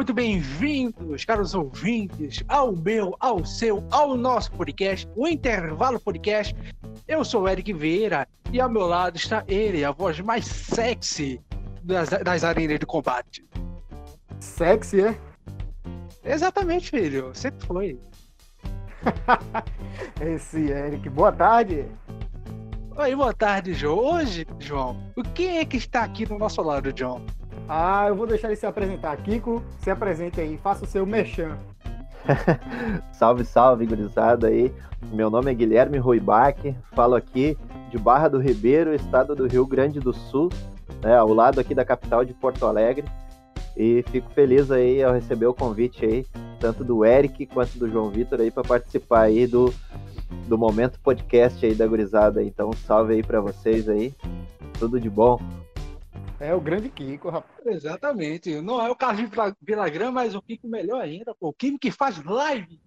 muito bem-vindos, caros ouvintes, ao meu, ao seu, ao nosso podcast, o Intervalo Podcast. Eu sou o Eric Vieira e ao meu lado está ele, a voz mais sexy das, das arenas de combate. Sexy, é? Exatamente, filho. Sempre foi. Esse Eric. Boa tarde. Oi, boa tarde, João. Hoje, João, o quem é que está aqui do nosso lado, John? Ah, eu vou deixar ele se apresentar. Kiko, se apresente aí, faça o seu mechan. salve, salve, gurizada aí. Meu nome é Guilherme Ruibach, falo aqui de Barra do Ribeiro, estado do Rio Grande do Sul, né, ao lado aqui da capital de Porto Alegre. E fico feliz aí ao receber o convite aí, tanto do Eric quanto do João Vitor aí para participar aí do, do momento podcast aí da gurizada. Então, salve aí para vocês aí. Tudo de bom. É o grande Kiko, rapaz. Exatamente. Não é o Carlos Vilagrã, mas o Kiko melhor ainda, pô. O Kiko que faz live.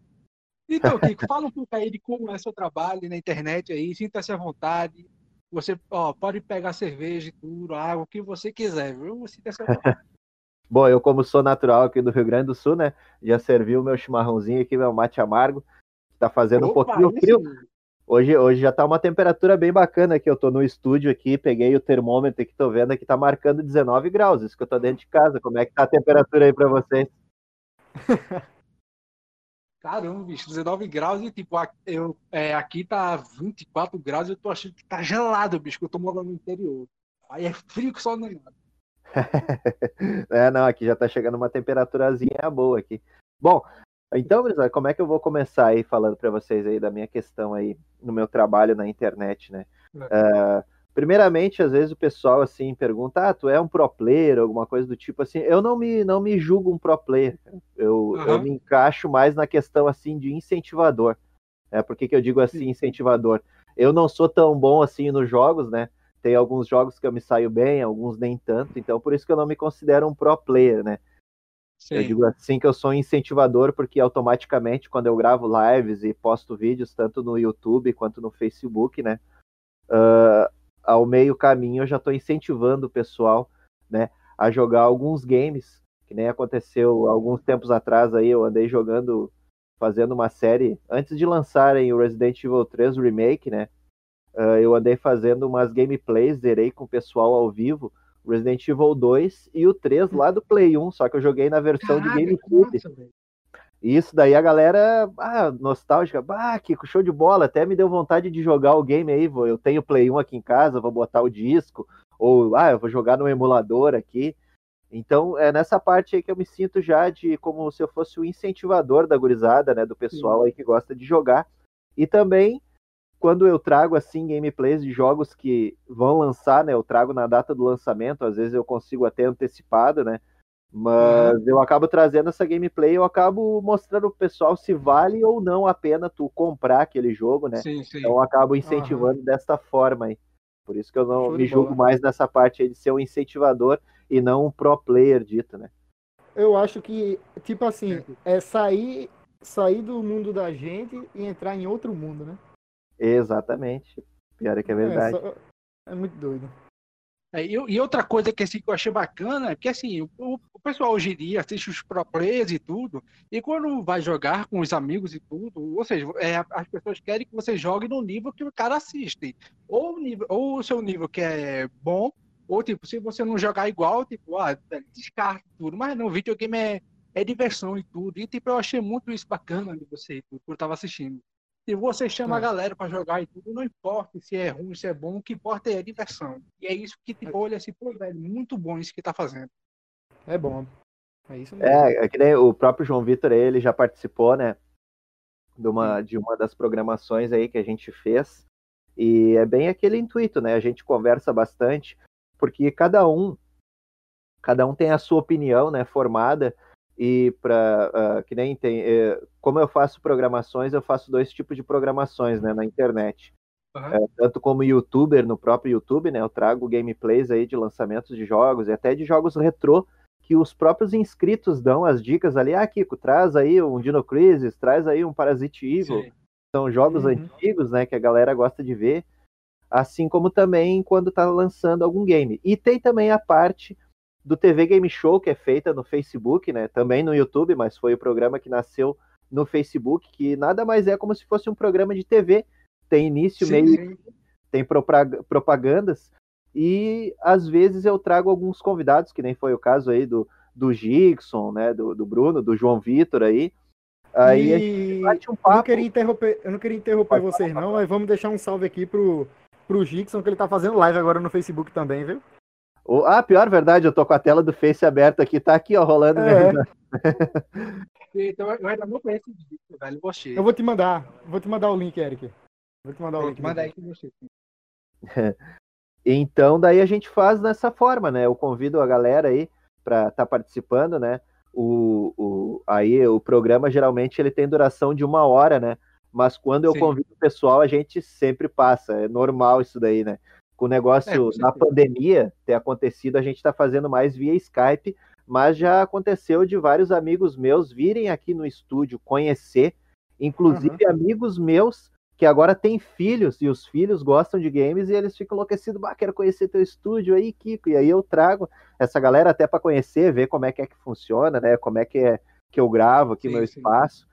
Então, Kiko, fala um pouco aí de como é seu trabalho na internet aí, sinta-se à vontade. Você ó, pode pegar cerveja e tudo, água, o que você quiser, viu? Sinta-se à vontade. Bom, eu como sou natural aqui do Rio Grande do Sul, né? Já servi o meu chimarrãozinho aqui, meu mate amargo. Tá fazendo Opa, um pouquinho frio. Hoje, hoje já tá uma temperatura bem bacana aqui. Eu tô no estúdio aqui, peguei o termômetro que tô vendo aqui, tá marcando 19 graus. Isso que eu tô dentro de casa. Como é que tá a temperatura aí para vocês? Caramba, bicho, 19 graus e tipo, eu, é, aqui tá 24 graus e eu tô achando que tá gelado, bicho, que eu tô morando no interior. Aí é frio que só não é nada. é, não, aqui já tá chegando uma temperaturazinha boa aqui. Bom, então, Brisa, como é que eu vou começar aí falando para vocês aí da minha questão aí no meu trabalho na internet, né? Uh, primeiramente, às vezes o pessoal assim pergunta, ah, tu é um pro player, alguma coisa do tipo assim. Eu não me não me julgo um pro player. Eu, uhum. eu me encaixo mais na questão assim de incentivador. É, por que, que eu digo assim incentivador? Eu não sou tão bom assim nos jogos, né? Tem alguns jogos que eu me saio bem, alguns nem tanto, então por isso que eu não me considero um pro player, né? Sim. Eu digo assim que eu sou um incentivador, porque automaticamente, quando eu gravo lives e posto vídeos, tanto no YouTube quanto no Facebook, né? Uh, ao meio caminho eu já estou incentivando o pessoal, né? A jogar alguns games, que nem aconteceu alguns tempos atrás aí, eu andei jogando, fazendo uma série, antes de lançarem o Resident Evil 3 Remake, né? Uh, eu andei fazendo umas gameplays, zerei com o pessoal ao vivo, Resident Evil 2 e o 3 lá do Play 1, só que eu joguei na versão Caraca, de GameCube. Isso daí a galera, ah, nostálgica, ah, que show de bola, até me deu vontade de jogar o game aí, eu tenho Play 1 aqui em casa, vou botar o disco, ou, ah, eu vou jogar no emulador aqui. Então, é nessa parte aí que eu me sinto já de como se eu fosse o incentivador da gurizada, né, do pessoal Sim. aí que gosta de jogar. E também quando eu trago assim gameplays de jogos que vão lançar, né? Eu trago na data do lançamento, às vezes eu consigo até antecipado, né? Mas uhum. eu acabo trazendo essa gameplay, eu acabo mostrando pro pessoal se vale ou não a pena tu comprar aquele jogo, né? Sim, sim. Então eu acabo incentivando uhum. dessa forma aí. Por isso que eu não Show me julgo mais nessa parte aí de ser um incentivador e não um pro player dito, né? Eu acho que, tipo assim, é sair, sair do mundo da gente e entrar em outro mundo, né? Exatamente. Pior é que é, é verdade. É, só... é muito doido. É, e, e, outra coisa que, assim, que eu achei bacana é que assim, o, o, pessoal hoje em dia assiste os pro players e tudo, e quando vai jogar com os amigos e tudo, ou seja, é, as pessoas querem que você jogue no nível que o cara assiste. Ou o, nível, ou o seu nível que é bom, ou tipo, se você não jogar igual, tipo, ah, descarta tudo. Mas não, videogame é, é diversão e tudo. E tipo, eu achei muito isso bacana de você, por eu tava assistindo. Se você chama é. a galera para jogar e tudo, não importa se é ruim, se é bom, o que importa é a diversão. E é isso que, tipo, olha assim, pô, velho, muito bom isso que tá fazendo. É bom. É isso mesmo. É, é que nem o próprio João Vitor, ele já participou, né, de uma, de uma das programações aí que a gente fez. E é bem aquele intuito, né? A gente conversa bastante, porque cada um, cada um tem a sua opinião, né, formada e para uh, ah, que nem tem eh, como eu faço programações eu faço dois tipos de programações né na internet uhum. tanto como youtuber no próprio YouTube né eu trago gameplays aí de lançamentos de jogos e até de jogos retrô que os próprios inscritos dão as dicas ali ah Kiko traz aí um Dino Crisis traz aí um Parasite Evil Sim. são jogos uhum. antigos né que a galera gosta de ver assim como também quando está lançando algum game e tem também a parte do TV Game Show, que é feita no Facebook, né? Também no YouTube, mas foi o programa que nasceu no Facebook, que nada mais é como se fosse um programa de TV. Tem início, sim, meio, sim. tem propagandas, e às vezes eu trago alguns convidados, que nem foi o caso aí do, do Gixon, né? Do, do Bruno, do João Vitor aí. Aí e... a gente bate um papo. Eu não queria interromper, eu não queria interromper vocês, não, mas vamos deixar um salve aqui pro, pro Gixon, que ele tá fazendo live agora no Facebook também, viu? O, ah, pior verdade, eu tô com a tela do Face aberta aqui, tá aqui, ó, rolando é. mesmo. então eu ainda não conheço o Gixon, velho, você. Eu vou te mandar, vou te mandar o link, Eric. Vou te mandar o link. Manda aí que você. Então, daí a gente faz dessa forma, né? Eu convido a galera aí para estar tá participando, né? O, o, aí o programa geralmente ele tem duração de uma hora, né? Mas quando eu Sim. convido o pessoal, a gente sempre passa. É normal isso daí, né? Com o negócio é, da pandemia ter acontecido, a gente está fazendo mais via Skype, mas já aconteceu de vários amigos meus virem aqui no estúdio conhecer, inclusive uhum. amigos meus que agora têm filhos e os filhos gostam de games e eles ficam enlouquecidos, bah, quero conhecer teu estúdio aí, Kiko. E aí eu trago essa galera até para conhecer, ver como é que é que funciona, né? Como é que é que eu gravo aqui sim, meu sim. espaço.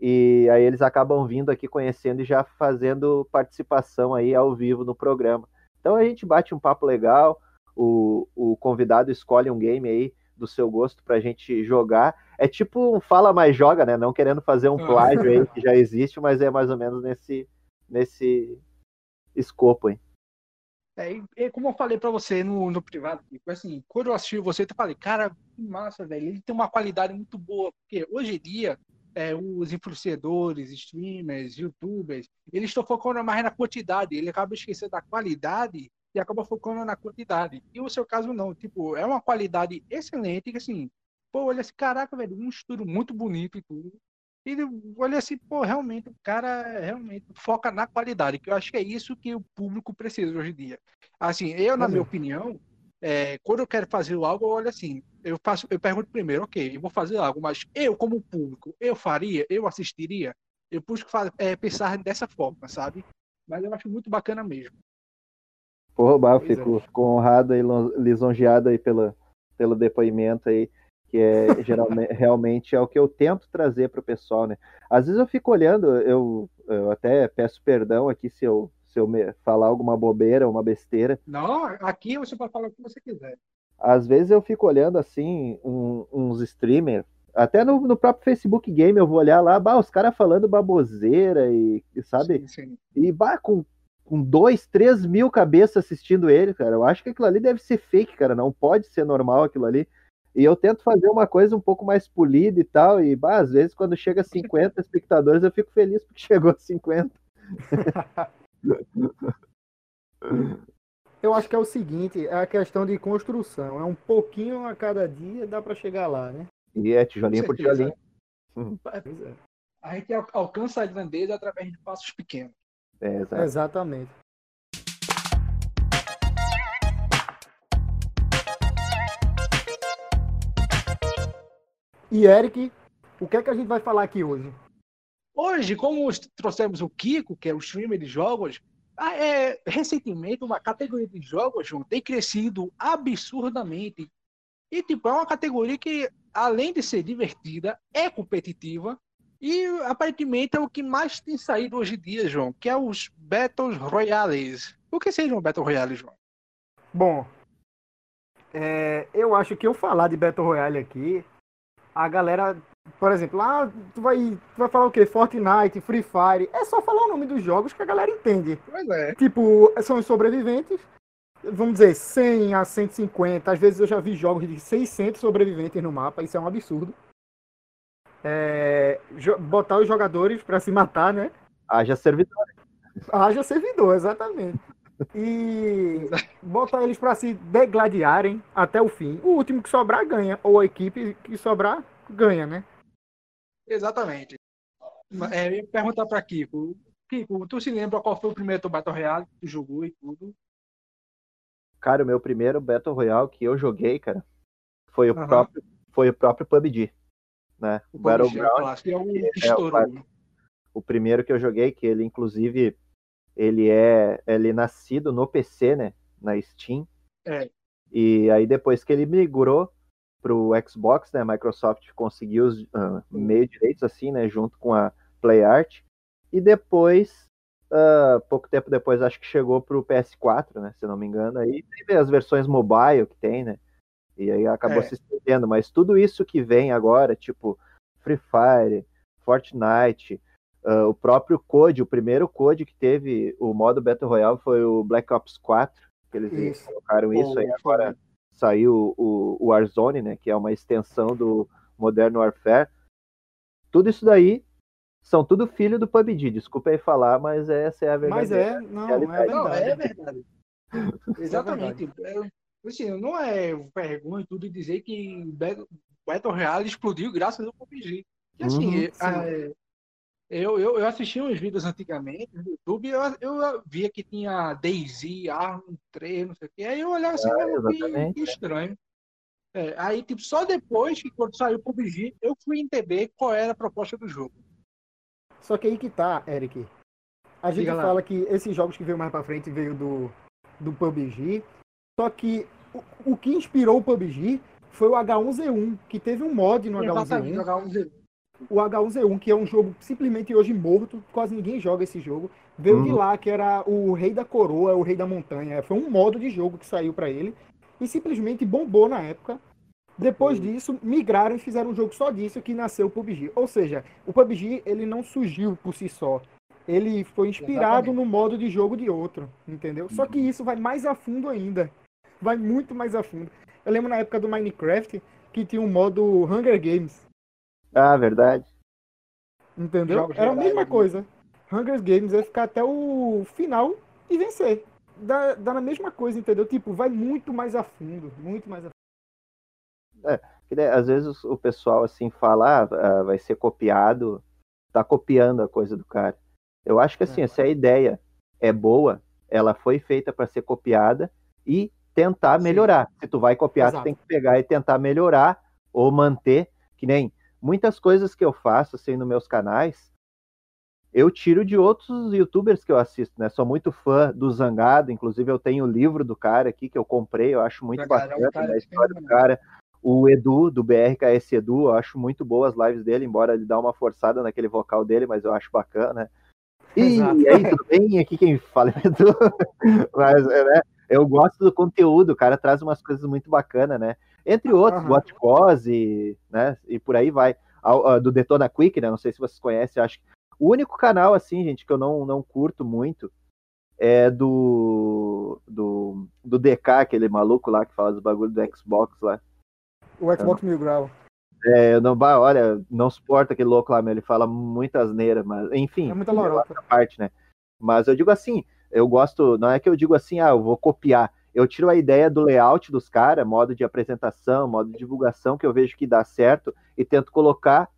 E aí eles acabam vindo aqui conhecendo e já fazendo participação aí ao vivo no programa. Então a gente bate um papo legal, o, o convidado escolhe um game aí do seu gosto pra gente jogar. É tipo um fala mais joga, né? Não querendo fazer um plágio aí que já existe, mas é mais ou menos nesse nesse escopo aí. É, e, como eu falei para você no, no privado, assim, quando eu assisti você, eu falei, cara, que massa, velho. Ele tem uma qualidade muito boa, porque hoje em dia é, os influenciadores, streamers, youtubers, eles estão focando mais na quantidade, ele acaba esquecendo da qualidade e acaba focando na quantidade. E o seu caso não, tipo, é uma qualidade excelente que assim, pô, olha assim, caraca, velho, um estudo muito bonito e tudo. E olha assim, pô, realmente o cara realmente foca na qualidade, que eu acho que é isso que o público precisa hoje em dia. Assim, eu, na minha opinião, é, quando eu quero fazer algo, eu olho assim, eu faço, eu pergunto primeiro, ok, eu vou fazer algo, mas eu como público, eu faria, eu assistiria, eu busco é, pensar dessa forma, sabe? Mas eu acho muito bacana mesmo. Porra, bah, fico, é. fico honrado e lisonjeado aí pelo, pelo depoimento aí, que é geralmente realmente é o que eu tento trazer para o pessoal, né? Às vezes eu fico olhando, eu, eu até peço perdão aqui se eu se eu me, falar alguma bobeira, uma besteira. Não, aqui você pode falar o que você quiser. Às vezes eu fico olhando assim, um, uns streamers, até no, no, próprio Facebook Game eu vou olhar lá, bah, os caras falando baboseira e, sabe? Sim, sim. E bah, com, com dois, três mil cabeças assistindo ele, cara. Eu acho que aquilo ali deve ser fake, cara. Não pode ser normal aquilo ali. E eu tento fazer uma coisa um pouco mais polida e tal. E bah, às vezes, quando chega a 50 espectadores, eu fico feliz porque chegou a 50. Eu acho que é o seguinte, é a questão de construção. É um pouquinho a cada dia, dá para chegar lá, né? E é tijolinho por tijolinho. Uhum. É. A gente alcança a grandeza através de passos pequenos. É, Exatamente. E Eric, o que é que a gente vai falar aqui hoje? Hoje, como trouxemos o Kiko, que é o streamer de jogos, ah, é, recentemente uma categoria de jogos João, tem crescido absurdamente. E tipo, é uma categoria que, além de ser divertida, é competitiva. E aparentemente é o que mais tem saído hoje em dia, João, que é os Battles Royales. O que seja um Battle Royale, João? Bom, é, eu acho que eu falar de Battle Royale aqui, a galera por exemplo, lá ah, tu vai, tu vai falar o quê? Fortnite, Free Fire. É só falar o nome dos jogos que a galera entende. Pois é. Tipo, são os sobreviventes. Vamos dizer, 100 a 150. Às vezes eu já vi jogos de 600 sobreviventes no mapa. Isso é um absurdo. É, botar os jogadores para se matar, né? Haja servidor. Haja servidor, exatamente. E botar eles para se degladiarem até o fim. O último que sobrar ganha. Ou a equipe que sobrar ganha, né? Exatamente. É, eu ia perguntar para Kiko. Kiko, tu se lembra qual foi o primeiro Battle Royale que tu jogou e tudo? Cara, o meu primeiro Battle Royale que eu joguei, cara, foi o, uhum. próprio, foi o próprio PUBG. Né? O, o Battleground. É, o, é o primeiro que eu joguei, que ele inclusive ele é ele é nascido no PC, né? Na Steam. É. E aí depois que ele migrou para o Xbox, né, a Microsoft conseguiu os uh, meio direitos assim, né, junto com a PlayArt. E depois, uh, pouco tempo depois, acho que chegou para o PS4, né, se não me engano. Aí teve as versões mobile que tem, né? E aí acabou é. se estendendo. Mas tudo isso que vem agora, tipo Free Fire, Fortnite, uh, o próprio Code, o primeiro Code que teve o modo Battle Royale foi o Black Ops 4 que eles isso. colocaram isso aí agora saiu o, o Warzone, né, que é uma extensão do Modern Warfare. Tudo isso daí são tudo filho do PUBG. Desculpa aí falar, mas essa é a verdade. Mas é, não, é verdade. Não, é verdade. Exatamente. É, assim, não é vergonha tudo dizer que Battle Royale explodiu graças ao PUBG. E assim, uhum, eu, eu, eu assisti uns vídeos antigamente no YouTube eu, eu via que tinha Daisy, Arm 3, não sei o que. Aí eu olhava assim, ah, que, que, estranho. É, aí, tipo, só depois que quando saiu o PUBG, eu fui entender qual era a proposta do jogo. Só que aí que tá, Eric. A gente Diga fala lá. que esses jogos que veio mais pra frente veio do, do PUBG. Só que o, o que inspirou o PUBG foi o H1Z1, que teve um mod no H1Z1. H1Z1 o H1Z1, que é um jogo simplesmente hoje morto, quase ninguém joga esse jogo. Veio uhum. de lá, que era o Rei da Coroa, o Rei da Montanha. Foi um modo de jogo que saiu para ele e simplesmente bombou na época. Depois uhum. disso, migraram e fizeram um jogo só disso que nasceu o PUBG. Ou seja, o PUBG ele não surgiu por si só. Ele foi inspirado Exatamente. no modo de jogo de outro, entendeu? Uhum. Só que uhum. isso vai mais a fundo ainda. Vai muito mais a fundo. Eu lembro na época do Minecraft que tinha um modo Hunger Games. Ah, verdade. Entendeu? Jogos Era a mesma coisa. Hunger Games ia ficar até o final e vencer. Dá, dá na mesma coisa, entendeu? Tipo, vai muito mais a fundo. Muito mais a fundo. É, às vezes o pessoal assim fala, ah, ah, vai ser copiado, tá copiando a coisa do cara. Eu acho que assim, é. se a ideia é boa, ela foi feita para ser copiada e tentar Sim. melhorar. Se tu vai copiar, Exato. tu tem que pegar e tentar melhorar ou manter, que nem muitas coisas que eu faço assim nos meus canais, eu tiro de outros youtubers que eu assisto, né? Sou muito fã do Zangado, inclusive eu tenho o livro do cara aqui que eu comprei, eu acho muito Zangado bacana é um a história do cara. O Edu, do BRKS Edu, eu acho muito boas as lives dele, embora ele dá uma forçada naquele vocal dele, mas eu acho bacana. E aí, tudo bem? Aqui quem fala é Edu. mas, né, eu gosto do conteúdo, o cara traz umas coisas muito bacanas, né? Entre outros, uhum. Watch né? E por aí vai. do Detona Quick, né? Não sei se vocês conhecem, acho que. O único canal, assim, gente, que eu não, não curto muito é do, do, do DK, aquele maluco lá que fala dos bagulhos do Xbox lá. O Xbox Mil Grau. É, eu não, olha, não suporta aquele louco lá, ele fala muitas asneira, mas enfim. É muita lorota. parte, né? Mas eu digo assim, eu gosto, não é que eu digo assim, ah, eu vou copiar eu tiro a ideia do layout dos caras, modo de apresentação, modo de divulgação, que eu vejo que dá certo, e tento colocar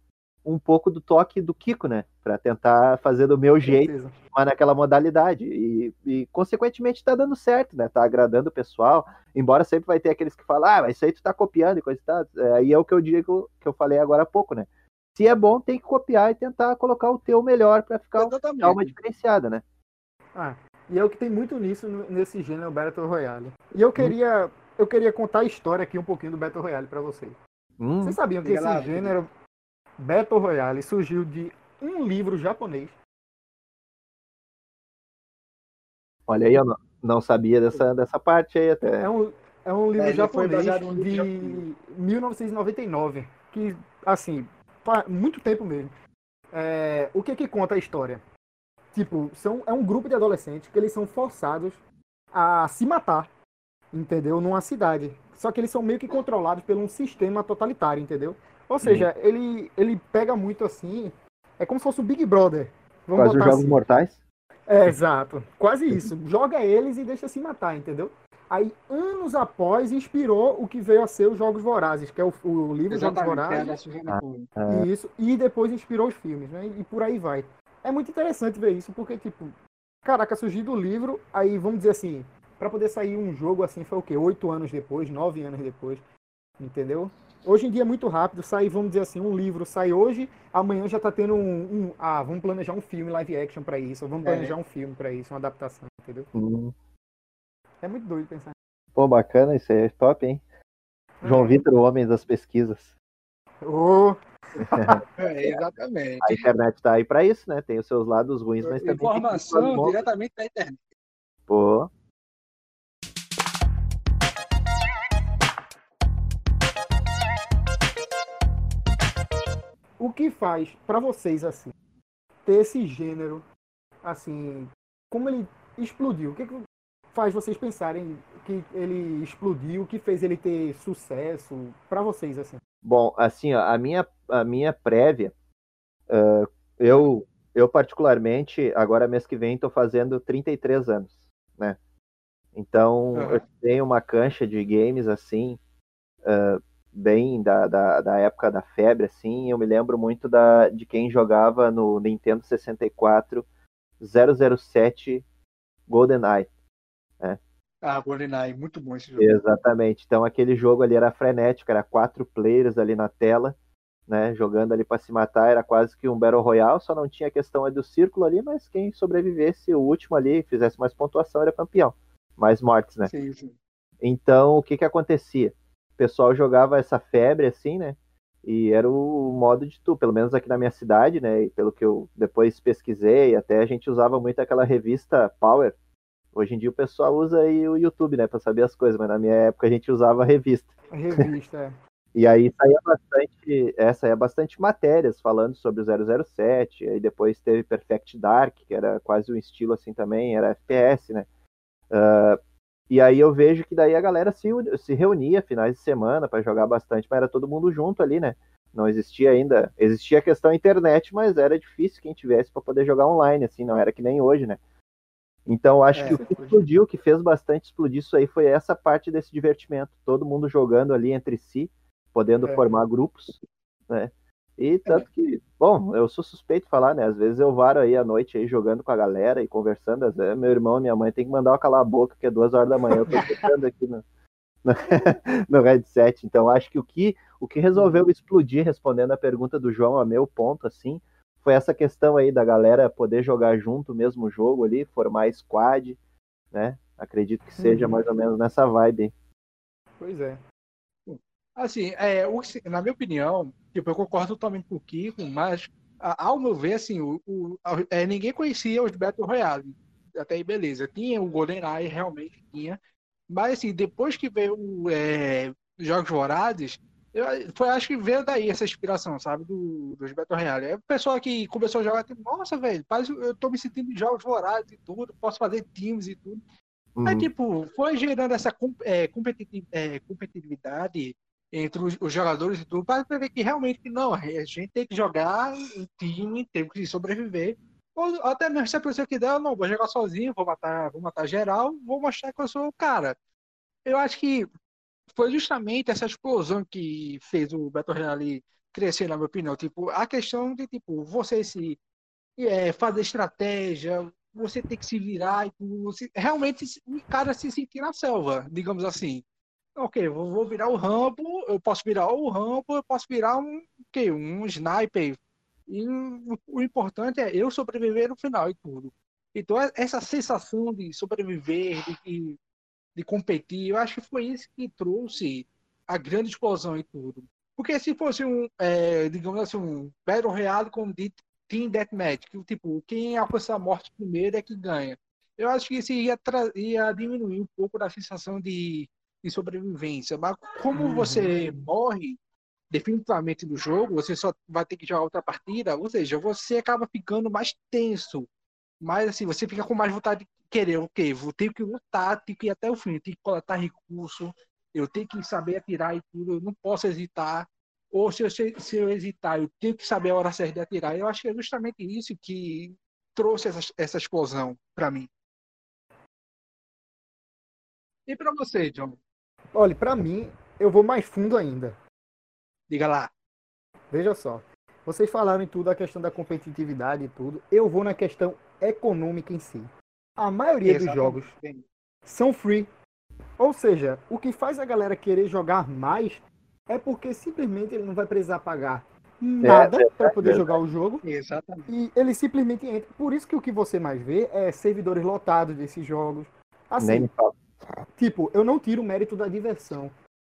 um pouco do toque do Kiko, né? Para tentar fazer do meu jeito, mas naquela modalidade. E, e consequentemente está dando certo, né? Tá agradando o pessoal. Embora sempre vai ter aqueles que falam, ah, mas isso aí tu tá copiando e coisa e tal. É, aí é o que eu digo, que eu falei agora há pouco, né? Se é bom, tem que copiar e tentar colocar o teu melhor para ficar uma diferenciada, né? Ah, e é o que tem muito nisso nesse gênero Battle Royale. E eu queria, eu queria contar a história aqui um pouquinho do Battle Royale para vocês. Hum, vocês sabiam que esse lá, gênero Battle Royale surgiu de um livro japonês? Olha aí, eu não, não sabia dessa, dessa parte aí até. É um, é um livro é, japonês de 1999, que, assim, muito tempo mesmo. É, o que que conta a história? Tipo, são, é um grupo de adolescentes que eles são forçados a se matar, entendeu? Numa cidade. Só que eles são meio que controlados por um sistema totalitário, entendeu? Ou seja, uhum. ele, ele pega muito assim. É como se fosse o Big Brother. Vamos Quase os Jogos assim. Mortais? É, exato. Quase isso. Joga eles e deixa se matar, entendeu? Aí, anos após, inspirou o que veio a ser os Jogos Vorazes, que é o, o livro Exatamente, Jogos é Vorazes. É ah, é. Isso, e depois inspirou os filmes, né? E por aí vai é muito interessante ver isso, porque, tipo, caraca, surgiu do livro, aí vamos dizer assim, para poder sair um jogo assim foi o quê? Oito anos depois, nove anos depois, entendeu? Hoje em dia é muito rápido, sai, vamos dizer assim, um livro sai hoje, amanhã já tá tendo um, um ah, vamos planejar um filme live action para isso, ou vamos é. planejar é. um filme para isso, uma adaptação, entendeu? Uhum. É muito doido pensar. Pô, bacana, isso aí é top, hein? João Vitor, o homem das pesquisas. Ô, É, exatamente. A internet tá aí pra isso, né? Tem os seus lados ruins, mas também Informação diretamente da internet. Pô, o que faz pra vocês assim ter esse gênero assim, como ele explodiu? O que, que faz vocês pensarem que ele explodiu, o que fez ele ter sucesso pra vocês assim? Bom, assim, ó, a minha, a minha prévia, ah, eu, eu particularmente, agora mês que vem, estou fazendo 33 anos, né? Então, Aham. eu tenho uma cancha de games, assim, ah, bem da, da, da época da febre, assim, eu me lembro muito da, de quem jogava no Nintendo 64 007 GoldenEye. Ah, GoldenEye, muito bom esse jogo. Exatamente. Então aquele jogo ali era frenético, era quatro players ali na tela, né? Jogando ali para se matar, era quase que um Battle Royale, só não tinha a questão do círculo ali, mas quem sobrevivesse o último ali, fizesse mais pontuação, era campeão. Mais mortes, né? Sim, sim. Então o que que acontecia? O pessoal jogava essa febre assim, né? E era o modo de tu, pelo menos aqui na minha cidade, né? E pelo que eu depois pesquisei, até a gente usava muito aquela revista Power. Hoje em dia o pessoal usa aí o YouTube, né, para saber as coisas, mas na minha época a gente usava a revista. A revista, é. E aí saía bastante, é, saía bastante matérias falando sobre o 007, aí depois teve Perfect Dark, que era quase um estilo assim também, era FPS, né? Ah, e aí eu vejo que daí a galera se, se reunia finais de semana para jogar bastante, mas era todo mundo junto ali, né? Não existia ainda, existia a questão internet, mas era difícil quem tivesse para poder jogar online, assim, não era que nem hoje, né? Então acho É, que o que explodiu, o que fez bastante explodir isso aí foi essa parte desse divertimento, todo mundo jogando ali entre si, podendo É. formar grupos, né? E tanto que, bom, eu sou suspeito de falar, né? Às vezes eu varo aí à noite aí jogando com a galera e conversando. Às vezes meu irmão e minha mãe tem que mandar eu calar a boca, que é duas horas da manhã. Eu tô escutando aqui no, no, no headset. Então acho que o que, o que resolveu explodir, respondendo a pergunta do João, a meu ponto, assim, foi essa questão aí da galera poder jogar junto o mesmo jogo ali, formar squad, né? Acredito que seja Uhum. mais ou menos nessa vibe. Pois é. Assim, é, o- na minha opinião, tipo, eu concordo totalmente com o Kiko, mas ao meu ver, assim, o, o- é, ninguém conhecia os Battle Royale. Até aí, beleza. Tinha o GoldenEye, realmente tinha. Mas, assim, depois que veio o, é, os Jogos Vorazes, eu, foi, acho que veio daí essa inspiração, sabe, do, dos Battle Royale. É o pessoal que começou a jogar, tipo, nossa, velho, parece, eu tô me sentindo em Jogos Vorazes e tudo, posso fazer times e tudo. Aí, Uhum. tipo, foi gerando essa é, é, competitividade entre os, jogadores e tudo, para ver que realmente não, a gente tem que jogar em time, tem que sobreviver. Ou até mesmo se a pessoa quiser, eu não, vou jogar sozinho, vou matar, vou matar geral, vou mostrar que eu sou o cara. Eu acho que foi justamente essa explosão que fez o Battle Royale crescer, na minha opinião. Tipo, a questão de, tipo, você se é, fazer estratégia, você tem que se virar e tudo, você- realmente o cara se sentir na selva, digamos assim. Ok, vou, vou virar o Rambo, eu posso virar o Rambo, eu posso virar um, o quê? um sniper. E o, o importante é eu sobreviver no final e tudo. Então, é- essa sensação de sobreviver, de, de, competir, eu acho que foi isso que trouxe a grande explosão e tudo. Porque se fosse um, é, digamos assim, um Battle Royale com Team Deathmatch, que tipo, quem alcançar a morte primeiro é que ganha. Eu acho que isso ia, ia diminuir um pouco da sensação de, de sobrevivência. Mas como Uhum. você morre definitivamente do jogo, você só vai ter que jogar outra partida, ou seja, você acaba ficando mais tenso. Mas assim, você fica com mais vontade de querer, ok, vou ter que lutar, tenho que ir até o fim, tenho que coletar recurso, eu tenho que saber atirar e tudo, eu não posso hesitar. Ou se eu, se eu hesitar, eu tenho que saber a hora certa de atirar. Eu acho que é justamente isso que trouxe essa, essa explosão para mim. E para você, John? Olha, pra mim, eu vou mais fundo ainda. Diga lá. Veja só. Vocês falaram em tudo a questão da competitividade e tudo. Eu vou na questão econômica em si. A maioria dos Exatamente. jogos são free. Ou seja, o que faz a galera querer jogar mais é porque simplesmente ele não vai precisar pagar nada para poder verdade. jogar o jogo. Exatamente. E ele simplesmente entra. Por isso que o que você mais vê é servidores lotados desses jogos. Assim, Nem me fala. Tipo, eu não tiro o mérito da diversão.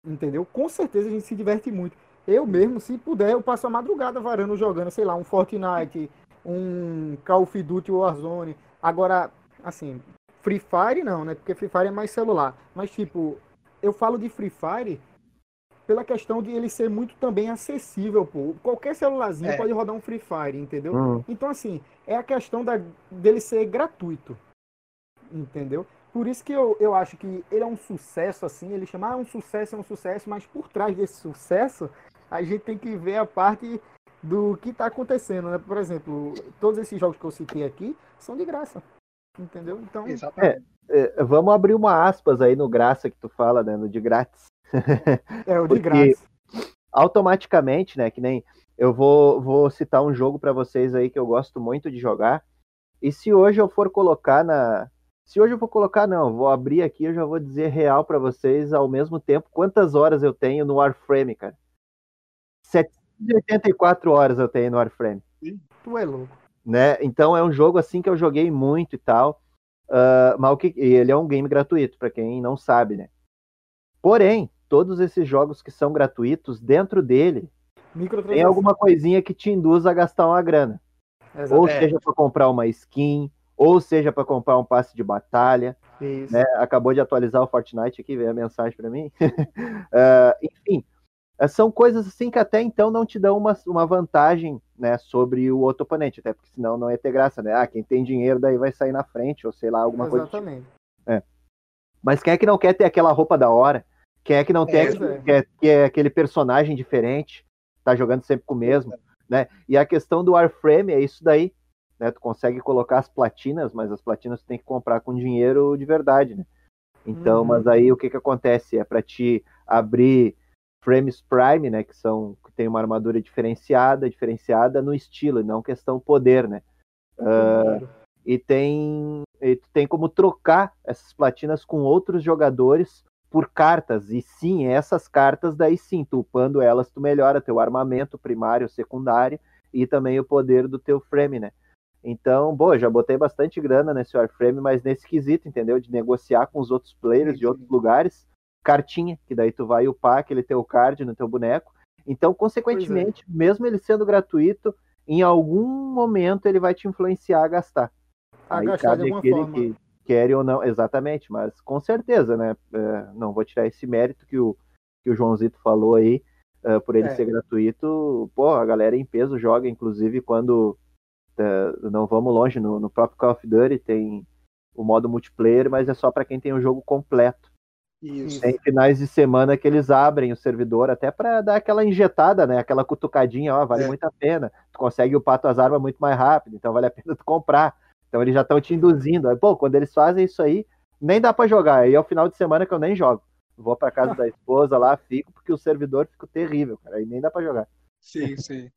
Entendeu? Com certeza a gente se diverte muito. Eu mesmo, se puder, eu passo a madrugada varando jogando, sei lá, um Fortnite, um Call of Duty Warzone. Agora, assim, Free Fire não, né? Porque Free Fire é mais celular. Mas, tipo, eu falo de Free Fire pela questão de ele ser muito também acessível, pô. Qualquer celularzinho é. pode rodar um Free Fire, entendeu? Uhum. Então, assim, é a questão da, dele ser gratuito, entendeu? Por isso que eu, eu acho que ele é um sucesso, assim, ele chama ah, um sucesso, é um sucesso, mas por trás desse sucesso, a gente tem que ver a parte do que está acontecendo, né? Por exemplo, todos esses jogos que eu citei aqui são de graça, entendeu? Então, é, é, vamos abrir uma aspas aí no graça que tu fala, né? No de grátis. É, o de graça. Automaticamente, né? Que nem eu vou, vou citar um jogo para vocês aí que eu gosto muito de jogar. E se hoje eu for colocar na. Se hoje eu for colocar, não, vou abrir aqui, eu já vou dizer real para vocês ao mesmo tempo quantas horas eu tenho no Warframe, cara. 784 horas eu tenho no Warframe. Tu é louco. Né? Então é um jogo assim que eu joguei muito e tal. Uh, mas que, ele é um game gratuito, para quem não sabe, né? Porém, todos esses jogos que são gratuitos, dentro dele, tem alguma coisinha que te induz a gastar uma grana. Exato. Ou é. seja para comprar uma skin, ou seja para comprar um passe de batalha. Né? Acabou de atualizar o Fortnite aqui, veio a mensagem para mim. uh, enfim, é, são coisas assim que até então não te dão uma, uma vantagem né, sobre o outro oponente, até porque senão não ia ter graça, né? Ah, quem tem dinheiro daí vai sair na frente, ou sei lá, alguma Exatamente. coisa. Exatamente. Tipo. É. Mas quem é que não quer ter aquela roupa da hora? Quem é que não é, quer é. que, é, que é aquele personagem diferente? Tá jogando sempre com o mesmo, né? E a questão do Warframe é isso daí, né? Tu consegue colocar as platinas, mas as platinas tu tem que comprar com dinheiro de verdade, né? Então, uhum. mas aí o que que acontece? É para te abrir frames prime, né, que são que tem uma armadura diferenciada, diferenciada no estilo, não questão poder, né? Uh, e tem e tem como trocar essas platinas com outros jogadores por cartas e sim essas cartas daí sim tu upando elas tu melhora teu armamento primário secundário e também o poder do teu frame né então boa já botei bastante grana nesse Warframe mas nesse quesito entendeu de negociar com os outros players de outros lugares cartinha, que daí tu vai upar aquele teu card no teu boneco. Então, consequentemente, é. mesmo ele sendo gratuito, em algum momento ele vai te influenciar a gastar. A Aí gastar cabe aquele forma. que quer ou não, exatamente, mas com certeza, né? É, não vou tirar esse mérito que o, que o Joãozito falou aí, uh, por ele é. ser gratuito. Pô, a galera em peso joga, inclusive quando não vamos longe, no, no próprio Call of Duty tem o modo multiplayer, mas é só para quem tem o jogo completo. Isso. Tem finais de semana que eles abrem o servidor até para dar aquela injetada, né? Aquela cutucadinha, ó, vale é. muito a pena. Tu consegue upar tuas armas muito mais rápido, então vale a pena tu comprar. Então eles já estão te induzindo. Aí, pô, quando eles fazem isso aí, nem dá para jogar. Aí é o final de semana que eu nem jogo. Vou para casa da esposa lá, fico, porque o servidor fica terrível, cara. Aí nem dá para jogar. Sim, sim.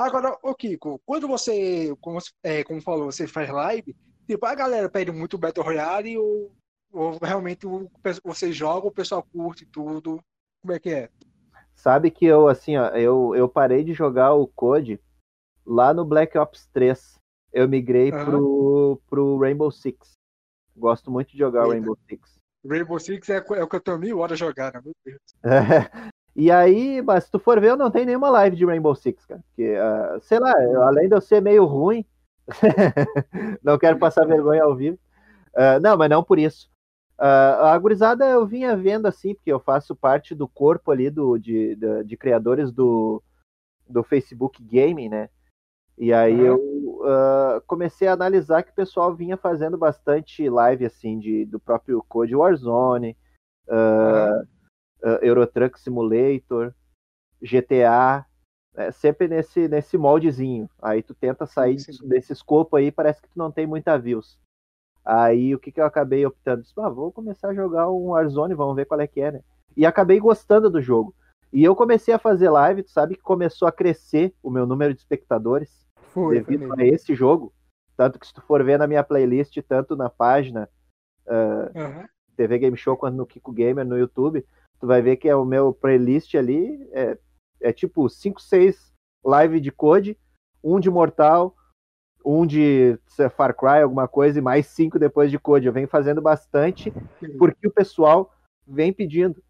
Agora, ô Kiko, quando você, como, é, como falou, você faz live, tipo, a galera pede muito Battle Royale ou ou realmente você joga, o pessoal curte tudo? Como é que é? Sabe que eu, assim, ó, eu, eu parei de jogar o Code lá no Black Ops 3. Eu migrei uhum. pro, pro Rainbow Six. Gosto muito de jogar o Rainbow Six. Rainbow Six é, é o que eu tenho mil horas jogando, meu Deus. É. E aí, mas se tu for ver, eu não tenho nenhuma live de Rainbow Six, cara. Porque, uh, sei lá, eu, além de eu ser meio ruim, não quero passar vergonha ao vivo. Uh, não, mas não por isso. Uh, a gurizada eu vinha vendo assim, porque eu faço parte do corpo ali do, de, de, de criadores do, do Facebook Gaming, né? E aí eu uh, comecei a analisar que o pessoal vinha fazendo bastante live assim de, do próprio Code Warzone, uh, uh, Eurotruck Simulator, GTA, né? sempre nesse, nesse moldezinho. Aí tu tenta sair desse escopo aí, parece que tu não tem muita views. Aí o que, que eu acabei optando? ah, vou começar a jogar um Warzone, vamos ver qual é que é, né? E acabei gostando do jogo. E eu comecei a fazer live, tu sabe que começou a crescer o meu número de espectadores foi, devido foi a esse jogo. Tanto que se tu for ver na minha playlist, tanto na página uh, uhum. TV Game Show quanto no Kiko Gamer no YouTube, tu vai ver que é o meu playlist ali é, é tipo 5, 6 live de code, um de Mortal, um de Far Cry, alguma coisa, e mais cinco depois de Code. Eu venho fazendo bastante, porque o pessoal vem pedindo.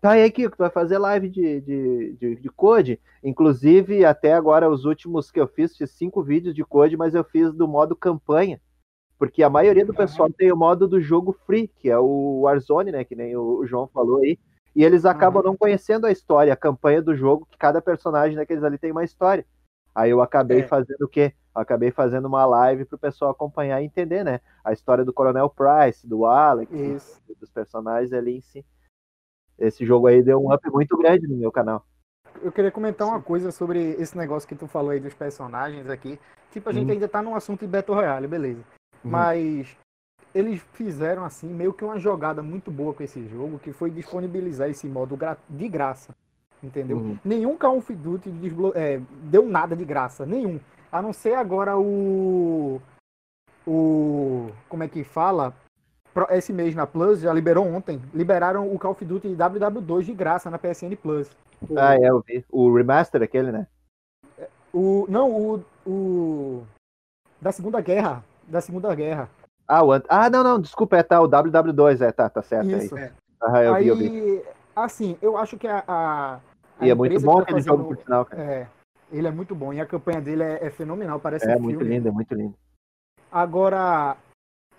Tá aí, Kiko, tu vai fazer live de, de, de, de, Code. Inclusive, até agora, os últimos que eu fiz, fiz cinco vídeos de Code, mas eu fiz do modo campanha. Porque a maioria do pessoal tem o modo do jogo free, que é o Warzone, né? Que nem o João falou aí. E eles acabam não conhecendo a história, a campanha do jogo, que cada personagem daqueles ali tem uma história. Aí eu acabei é. fazendo o quê? Eu acabei fazendo uma live para o pessoal acompanhar e entender, né? A história do Coronel Price, do Alex, Isso. dos personagens ali em si. Esse jogo aí deu um up muito grande no meu canal. Eu queria comentar uma coisa sobre esse negócio que tu falou aí dos personagens aqui. Tipo, a gente uhum. ainda tá num assunto de Battle Royale, beleza. Uhum. Mas eles fizeram assim meio que uma jogada muito boa com esse jogo, que foi disponibilizar esse modo de graça. Entendeu? Uhum. Nenhum Call of Duty é, deu nada de graça, nenhum. A não ser agora o. O. Como é que fala? esse mês na Plus, já liberou ontem, liberaram o Call of Duty WW2 de graça na PSN Plus. O, ah, é, eu vi. O remaster aquele, né? O, não, o, o da Segunda Guerra, da Segunda Guerra. Ah, o, ah, não, não, desculpa, é tá, o WW2, é, tá, tá certo Isso. aí. Ah, eu aí, vi, eu vi. assim, eu acho que a, a, a e é muito bom tá aquele fazendo, jogo, por sinal, cara. É, ele é muito bom, e a campanha dele é, é fenomenal, parece É um muito lindo, é muito lindo. Agora,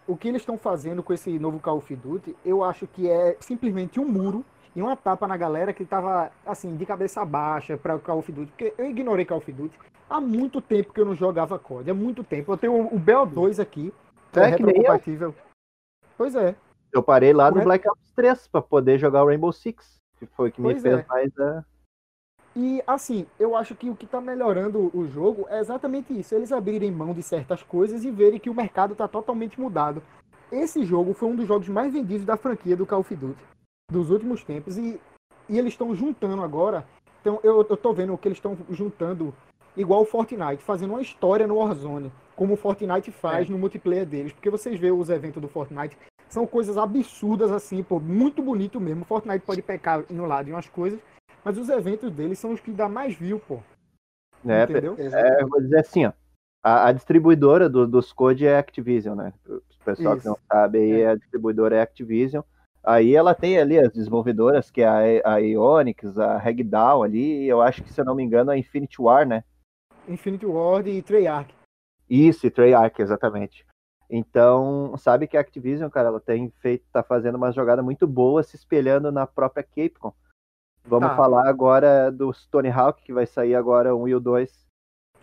o que eles estão fazendo com esse novo Call of Duty, eu acho que é simplesmente um muro e uma tapa na galera que tava, assim, de cabeça baixa para o Call of Duty. Porque eu ignorei Call of Duty há muito tempo que eu não jogava COD. Há muito tempo. Eu tenho o BO2 aqui, que é, é retrocompatível. Pois é. Eu parei lá no Black Ops 3 para poder jogar o Rainbow Six, que foi que pois me fez é. mais a. E assim, eu acho que o que está melhorando o jogo é exatamente isso. Eles abrirem mão de certas coisas e verem que o mercado está totalmente mudado. Esse jogo foi um dos jogos mais vendidos da franquia do Call of Duty dos últimos tempos. E, e eles estão juntando agora. Então eu, eu tô vendo que eles estão juntando igual o Fortnite, fazendo uma história no Warzone, como o Fortnite faz é. no multiplayer deles. Porque vocês vê os eventos do Fortnite, são coisas absurdas assim, pô, muito bonito mesmo. O Fortnite pode pecar no lado de umas coisas mas os eventos deles são os que dá mais view, pô. É, Entendeu? É, vou dizer assim, ó. A, a distribuidora do, dos Code é Activision, né? O pessoal Isso. que não sabe aí, é. a distribuidora é Activision. Aí ela tem ali as desenvolvedoras, que é a, a Ionix, a Ragdoll ali, e eu acho que, se eu não me engano, a Infinity War, né? Infinity War e Treyarch. Isso, e Treyarch, exatamente. Então, sabe que a Activision, cara, ela tem feito, tá fazendo uma jogada muito boa, se espelhando na própria Capcom. Vamos tá. falar agora do Tony Hawk, que vai sair agora um e o 2.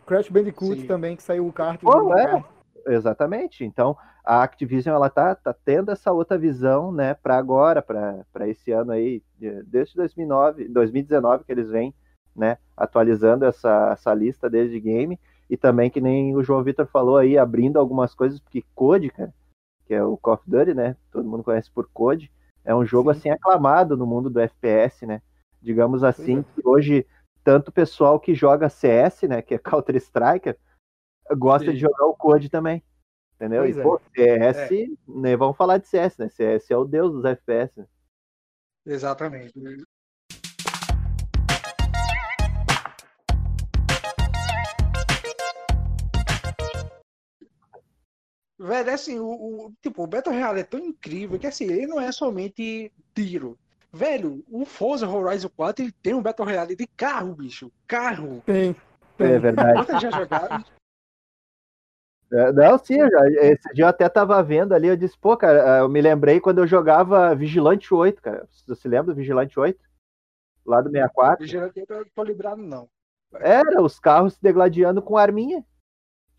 Crash Bandicoot Sim. também, que saiu o kart. Oh, é. Exatamente. Então, a Activision ela tá, tá tendo essa outra visão, né, para agora, para esse ano aí, desde 2009, 2019 que eles vêm, né, atualizando essa, essa lista desde game e também que nem o João Vitor falou aí, abrindo algumas coisas, porque Code, cara, que é o Call of Duty, né, todo mundo conhece por Code, é um jogo Sim. assim aclamado no mundo do FPS, né? digamos assim, é. que hoje tanto o pessoal que joga CS, né, que é Counter Striker, gosta Sim. de jogar o Code também. Entendeu? Pois e, pô, CS, é. né, vamos falar de CS, né? CS é o deus dos FPS. Exatamente. Velho, é assim, o, o, tipo, o Battle Royale é tão incrível que assim, ele não é somente tiro. Velho, o Forza Horizon 4 ele tem um Battle Royale de carro, bicho. Carro. Tem. tem. É verdade. Vocês já jogaram? É, não, sim, eu já, esse dia eu até tava vendo ali, eu disse, pô, cara, eu me lembrei quando eu jogava Vigilante 8, cara. Você se lembra do Vigilante 8? Lá do 64? Vigilante 8 eu tô lembrado, não. Era, os carros se degladiando com arminha.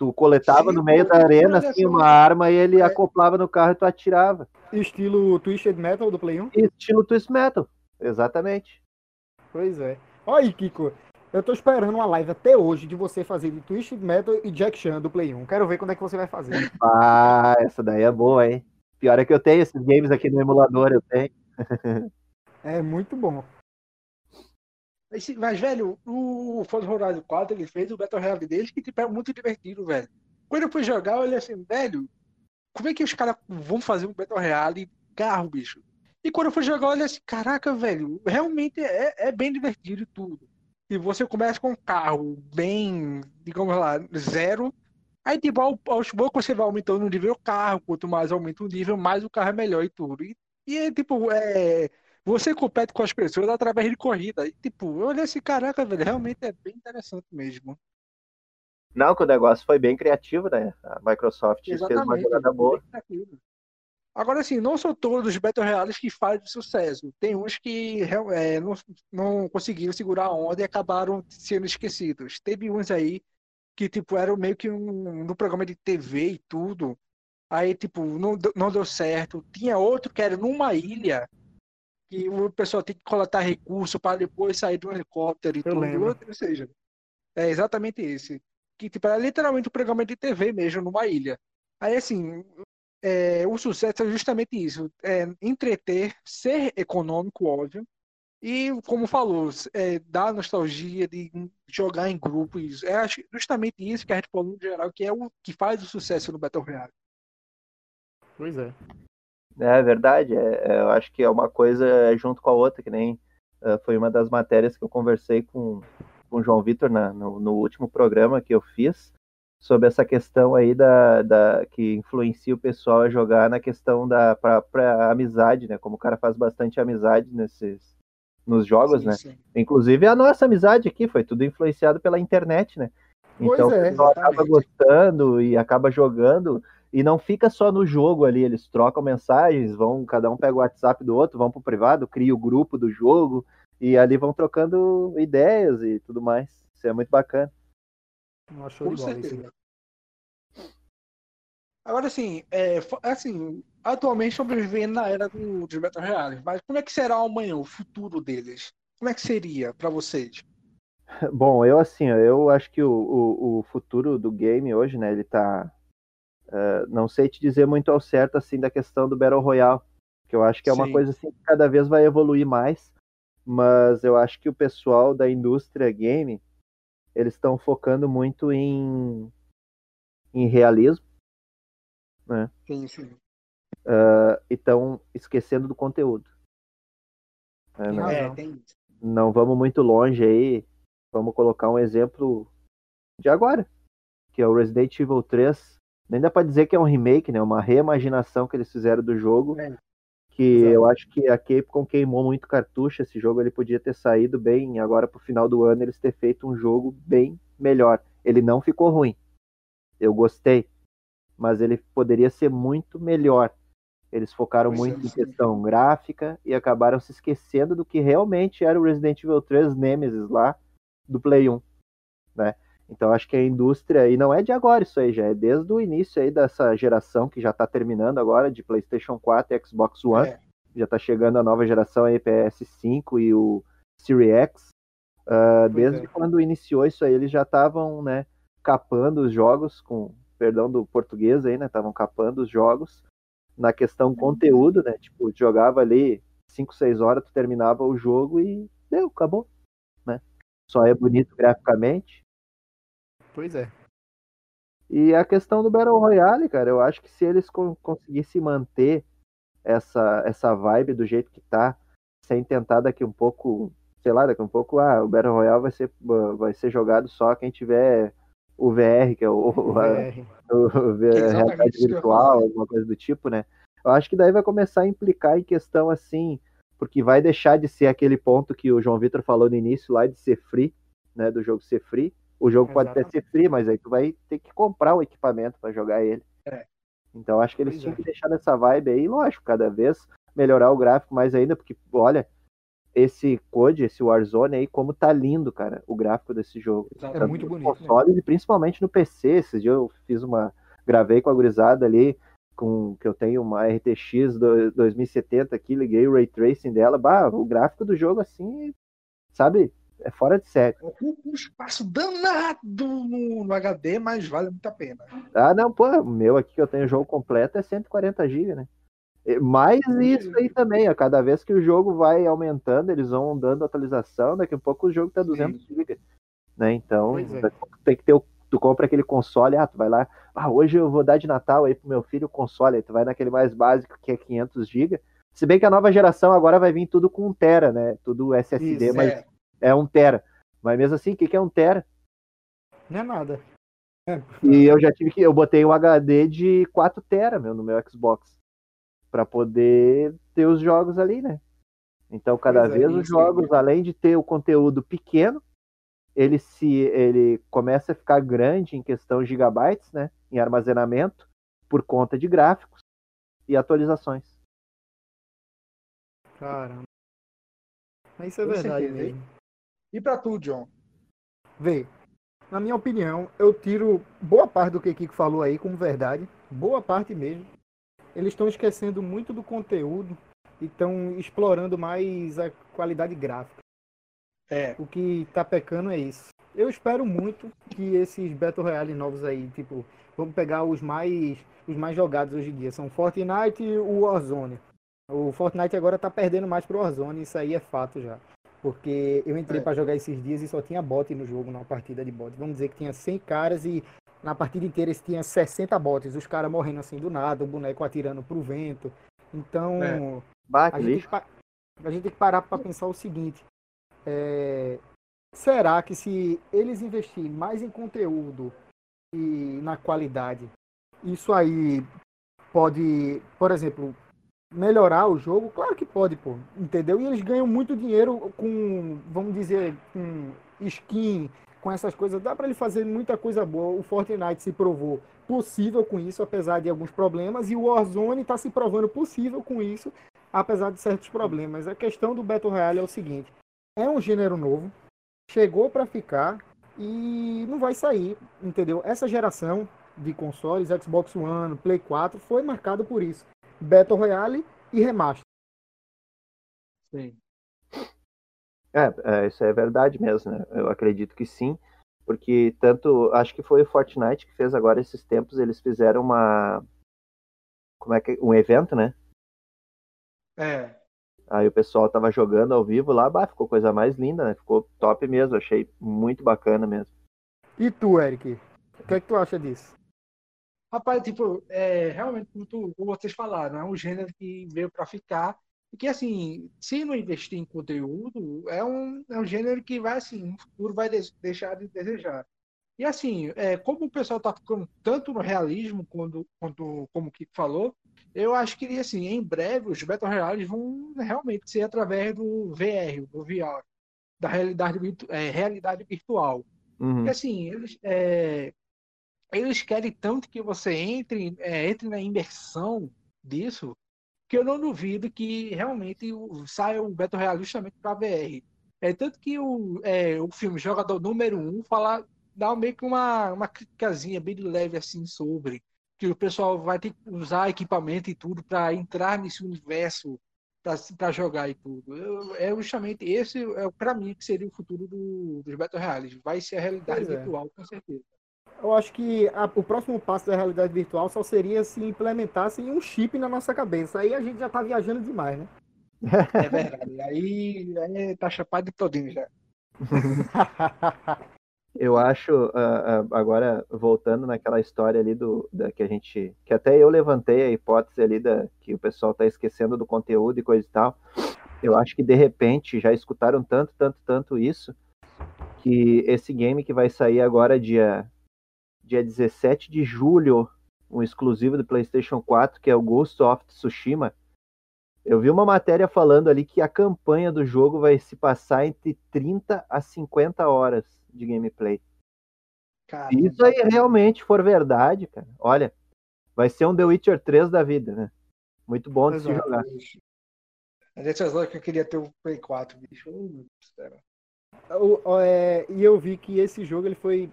Tu coletava Sim, no meio da arena, assim, uma arma e ele é. acoplava no carro e tu atirava. Estilo Twisted Metal do Play 1? Estilo Twisted Metal, exatamente. Pois é. Olha aí, Kiko. Eu tô esperando uma live até hoje de você fazer de Twisted Metal e Jack Chan do Play 1. Quero ver quando é que você vai fazer. Ah, essa daí é boa, hein? Pior é que eu tenho esses games aqui no emulador, eu tenho. é muito bom. Mas, velho, o Forza Horizon 4, ele fez o Battle Royale dele, que tipo, é muito divertido, velho. Quando eu fui jogar, eu olhei assim, velho, como é que os caras vão fazer um Battle Royale carro, bicho? E quando eu fui jogar, eu olhei assim, caraca, velho, realmente é, é bem divertido tudo. E você começa com um carro bem, digamos lá, zero, Aí, tipo, aos poucos você vai aumentando o nível do carro, quanto mais aumenta o nível, mais o carro é melhor e tudo. E, e tipo, é, você compete com as pessoas através de corrida. E, tipo, eu olhei assim, caraca, velho, realmente é bem interessante mesmo. Não, que o negócio foi bem criativo, né? A Microsoft Exatamente, fez uma jogada boa. Agora, assim, não são todos os Battle Royales que fazem sucesso. Tem uns que é, não, não conseguiram segurar a onda e acabaram sendo esquecidos. Teve uns aí que, tipo, eram meio que um, no programa de TV e tudo. Aí, tipo, não, não deu certo. Tinha outro que era numa ilha, que o pessoal tem que coletar recurso para depois sair do helicóptero e Eu tudo. Lembro. Ou seja, é exatamente esse. Que, tipo, era literalmente um programa de TV mesmo, numa ilha. Aí, assim, é, o sucesso é justamente isso: é entreter, ser econômico, óbvio, e, como falou, é, dá nostalgia de jogar em grupos. É justamente isso que a gente falou no geral, que é o que faz o sucesso no Battle Royale. Pois é. É verdade, é, é, eu acho que é uma coisa junto com a outra, que nem uh, foi uma das matérias que eu conversei com, com o João Vitor no, no último programa que eu fiz, sobre essa questão aí da, da que influencia o pessoal a jogar na questão da própria amizade, né? Como o cara faz bastante amizade nesses, nos jogos, sim, né? Sim. Inclusive a nossa amizade aqui foi tudo influenciado pela internet, né? Então pois é, o pessoal acaba gostando e acaba jogando e não fica só no jogo ali, eles trocam mensagens, vão, cada um pega o WhatsApp do outro, vão pro privado, cria o grupo do jogo e ali vão trocando ideias e tudo mais. Isso é muito bacana. Não achou Com certeza. Agora, assim, é, assim, atualmente estamos vivendo na era do, dos Battle Royales, mas como é que será amanhã, o futuro deles? Como é que seria para vocês? Bom, eu assim, eu acho que o, o, o, futuro do game hoje, né, ele tá... Uh, não sei te dizer muito ao certo, assim, da questão do Battle Royale, que eu acho que é uma Sim. coisa, assim, que cada vez vai evoluir mais, mas eu acho que o pessoal da indústria game, eles estão focando muito em, em realismo, né? Sim, sim. Uh, então, esquecendo do conteúdo. É, não, é, tem... não vamos muito longe aí. Vamos colocar um exemplo de agora, que é o Resident Evil 3. Nem dá para dizer que é um remake, né? Uma reimaginação que eles fizeram do jogo. É. Que Exato. eu acho que a Capcom queimou muito cartucho. Esse jogo ele podia ter saído bem. Agora, pro final do ano, eles ter feito um jogo bem melhor. Ele não ficou ruim. Eu gostei mas ele poderia ser muito melhor. Eles focaram pois muito é, em questão gráfica e acabaram se esquecendo do que realmente era o Resident Evil 3 Nemesis lá do Play 1, né? Então acho que a indústria, e não é de agora isso aí, já é desde o início aí dessa geração que já está terminando agora, de PlayStation 4 e Xbox One, é. já está chegando a nova geração aí, PS5 e o Series X. Uh, desde é. quando iniciou isso aí, eles já estavam, né, capando os jogos com perdão do português aí, né? Estavam capando os jogos na questão uhum. conteúdo, né? Tipo, jogava ali 5, 6 horas, tu terminava o jogo e deu, acabou, né? Só é bonito graficamente. Pois é. E a questão do Battle Royale, cara, eu acho que se eles conseguissem manter essa, essa vibe do jeito que tá, sem tentar daqui um pouco, sei lá, daqui um pouco, ah, o Battle Royale vai ser, vai ser jogado só quem tiver o VR, que é o, o, VR. o, o realidade virtual, alguma coisa do tipo, né? Eu acho que daí vai começar a implicar em questão assim, porque vai deixar de ser aquele ponto que o João Vitor falou no início lá de ser free, né? Do jogo ser free. O jogo Exatamente. pode até ser free, mas aí tu vai ter que comprar o equipamento para jogar ele. É. Então acho que eles pois tinham é. que deixar nessa vibe aí, lógico, cada vez melhorar o gráfico mais ainda, porque, olha, esse Code, esse Warzone aí, como tá lindo, cara, o gráfico desse jogo. É muito bonito. Consoles, né? e principalmente no PC. Esses dias eu fiz uma. Gravei com a gurizada ali, com que eu tenho uma RTX 2070 aqui, liguei o Ray Tracing dela. Bah, o gráfico do jogo, assim, sabe? É fora de série. Um espaço danado no, no HD, mas vale muito a pena. Ah, não, pô, o meu aqui que eu tenho o jogo completo é 140 GB, né? Mais isso aí também, a cada vez que o jogo vai aumentando, eles vão dando atualização, daqui a pouco o jogo tá 200 GB, né? Então, é. tem que ter o tu compra aquele console, ah, tu vai lá, ah, hoje eu vou dar de Natal aí pro meu filho o console, aí tu vai naquele mais básico que é 500 GB. Se bem que a nova geração agora vai vir tudo com 1 tera, né? Tudo SSD, Isso, mas é. É 1 tera. Mas mesmo assim, o que que é 1 tera? Não é nada. É. E eu já tive que. Eu botei um HD de 4 tera, meu, no meu Xbox. para poder ter os jogos ali, né? Então, cada pois é, vez é, os jogos, além de ter o conteúdo pequeno, ele se ele começa a ficar grande em questão de gigabytes, né, em armazenamento, por conta de gráficos e atualizações. Caramba. Isso é verdade mesmo. E para tu, John? Vê, na minha opinião, eu tiro boa parte do que o Kiko falou aí como verdade, boa parte mesmo. Eles estão esquecendo muito do conteúdo e estão explorando mais a qualidade gráfica. É. O que tá pecando é isso. Eu espero muito que esses Battle Royale novos aí, tipo, vamos pegar os mais os mais jogados hoje em dia, são Fortnite e o Warzone. O Fortnite agora tá perdendo mais pro Warzone, isso aí é fato já. Porque eu entrei é. para jogar esses dias e só tinha bot no jogo, numa partida de bot. Vamos dizer que tinha 100 caras e na partida inteira tinha 60 bots, os caras morrendo assim do nada, o boneco atirando pro vento. Então, é. a, gente a gente tem que parar para pensar o seguinte: é, será que se eles investirem mais em conteúdo e na qualidade, isso aí pode, por exemplo, melhorar o jogo? Claro que pode, pô, entendeu? E eles ganham muito dinheiro com, vamos dizer, com skin, com essas coisas. Dá para ele fazer muita coisa boa. O Fortnite se provou possível com isso, apesar de alguns problemas, e o Warzone está se provando possível com isso, apesar de certos problemas. A questão do Battle Royale é o seguinte: é um gênero novo, chegou para ficar e não vai sair, entendeu? Essa geração de consoles, Xbox One, Play 4, foi marcada por isso. Battle Royale e remaster. Sim. É, é, isso é verdade mesmo, né? Eu acredito que sim, porque tanto, acho que foi o Fortnite que fez agora esses tempos, eles fizeram uma como é que um evento, né? É. Aí o pessoal tava jogando ao vivo lá, bah, ficou coisa mais linda, né? Ficou top mesmo, achei muito bacana mesmo. E tu, Eric? O que é que tu acha disso? Rapaz, tipo, é realmente como vocês falaram, é um gênero que veio para ficar e que, assim, se não investir em conteúdo, é um, é um gênero que vai, assim, no futuro vai deixar de desejar. E, assim, é, como o pessoal tá ficando tanto no realismo, quando, quando, como o Kiko falou, eu acho que, assim, em breve os Battle Royales vão realmente ser através do VR, do VR, da realidade, é, realidade virtual. Uhum. Porque, assim, eles, é, eles querem tanto que você entre, é, entre na imersão disso, que eu não duvido que realmente saia o Battle Royale justamente para VR. É tanto que o, é, o filme Jogador Número 1 um fala, dá meio que uma, uma criticazinha bem leve assim sobre que o pessoal vai ter que usar equipamento e tudo para entrar nesse universo para jogar e tudo. Eu, é justamente esse é para mim que seria o futuro do, dos Battle Royales. Vai ser a realidade é. virtual, com certeza. Eu acho que a, o próximo passo da realidade virtual só seria se implementassem um chip na nossa cabeça. Aí a gente já tá viajando demais, né? É verdade. Aí, aí tá chapado de todinho já. Eu acho, uh, uh, agora voltando naquela história ali do da, que a gente. Que até eu levantei a hipótese ali da que o pessoal está esquecendo do conteúdo e coisa e tal. Eu acho que de repente já escutaram tanto, tanto, tanto isso, que esse game que vai sair agora dia, dia 17 de julho, um exclusivo do PlayStation 4, que é o Ghost of Tsushima. Eu vi uma matéria falando ali que a campanha do jogo vai se passar entre 30 a 50 horas de gameplay. Se isso aí realmente for verdade, cara, olha, vai ser um The Witcher 3 da vida, né? Muito bom de se jogar. A gente achou que eu queria ter o Play 4, bicho. O, é, e eu vi que esse jogo ele foi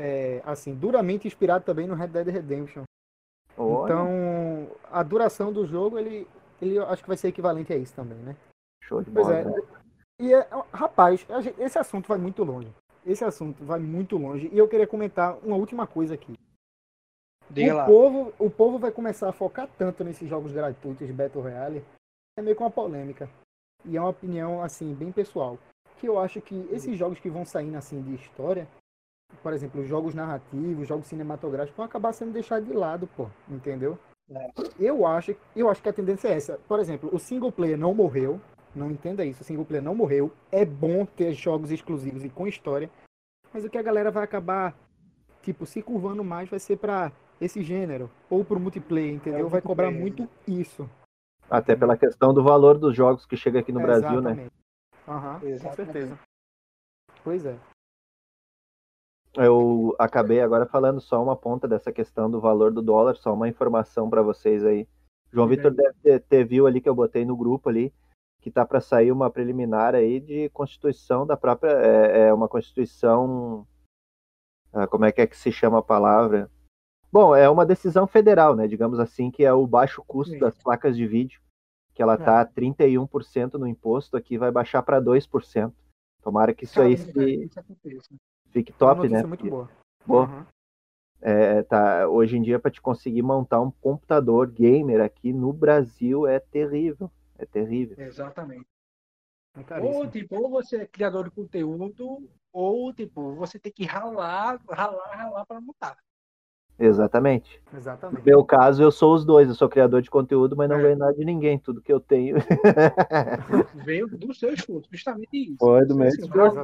é, assim duramente inspirado também no Red Dead Redemption. Olha. Então a duração do jogo ele, ele acho que vai ser equivalente a isso também, né? Show de bola. Pois é. Né? E é, rapaz, esse assunto vai muito longe esse assunto vai muito longe. E eu queria comentar uma última coisa aqui. Diga o lá. Povo, o povo vai começar a focar tanto nesses jogos gratuitos de Battle Royale. É meio que uma polêmica. E é uma opinião, assim, bem pessoal. Que eu acho que esses jogos que vão saindo, assim, de história, por exemplo, jogos narrativos, jogos cinematográficos, vão acabar sendo deixados de lado, pô. Entendeu? É. Eu acho, eu acho que a tendência é essa. Por exemplo, o single player não morreu. Não entenda isso, o single player não morreu. É bom ter jogos exclusivos e com história. Mas o que a galera vai acabar, tipo, se curvando mais vai ser para esse gênero ou pro multiplayer, entendeu? É vai cobrar muito isso. Até pela questão do valor dos jogos que chega aqui no Brasil, né? Aham, com Exatamente. certeza. Pois é. Eu acabei agora falando só uma ponta dessa questão do valor do dólar, só uma informação para vocês aí. João Vitor deve ter, ter viu ali que eu botei no grupo ali que tá para sair uma preliminar aí de constituição da própria é, é uma constituição ah, como é que é que se chama a palavra? Bom, é uma decisão federal, né? Digamos assim, que é o baixo custo das placas de vídeo, que ela tá 31% no imposto, aqui vai baixar para 2%. Tomara que isso aí se, isso aconteça. Fique top, né? muito boa. Boa. Aham. É, tá, hoje em dia, para te conseguir montar um computador gamer aqui no Brasil é terrível. É terrível. Exatamente. É Ou, tipo, ou você é criador de conteúdo, ou, tipo, você tem que ralar, ralar, ralar para montar. Exatamente. No Exatamente. meu caso, eu sou os dois. Eu sou criador de conteúdo, mas não É. ganho nada de ninguém. Tudo que eu tenho Veio do seu esforço, justamente isso. Foi do meu esforço.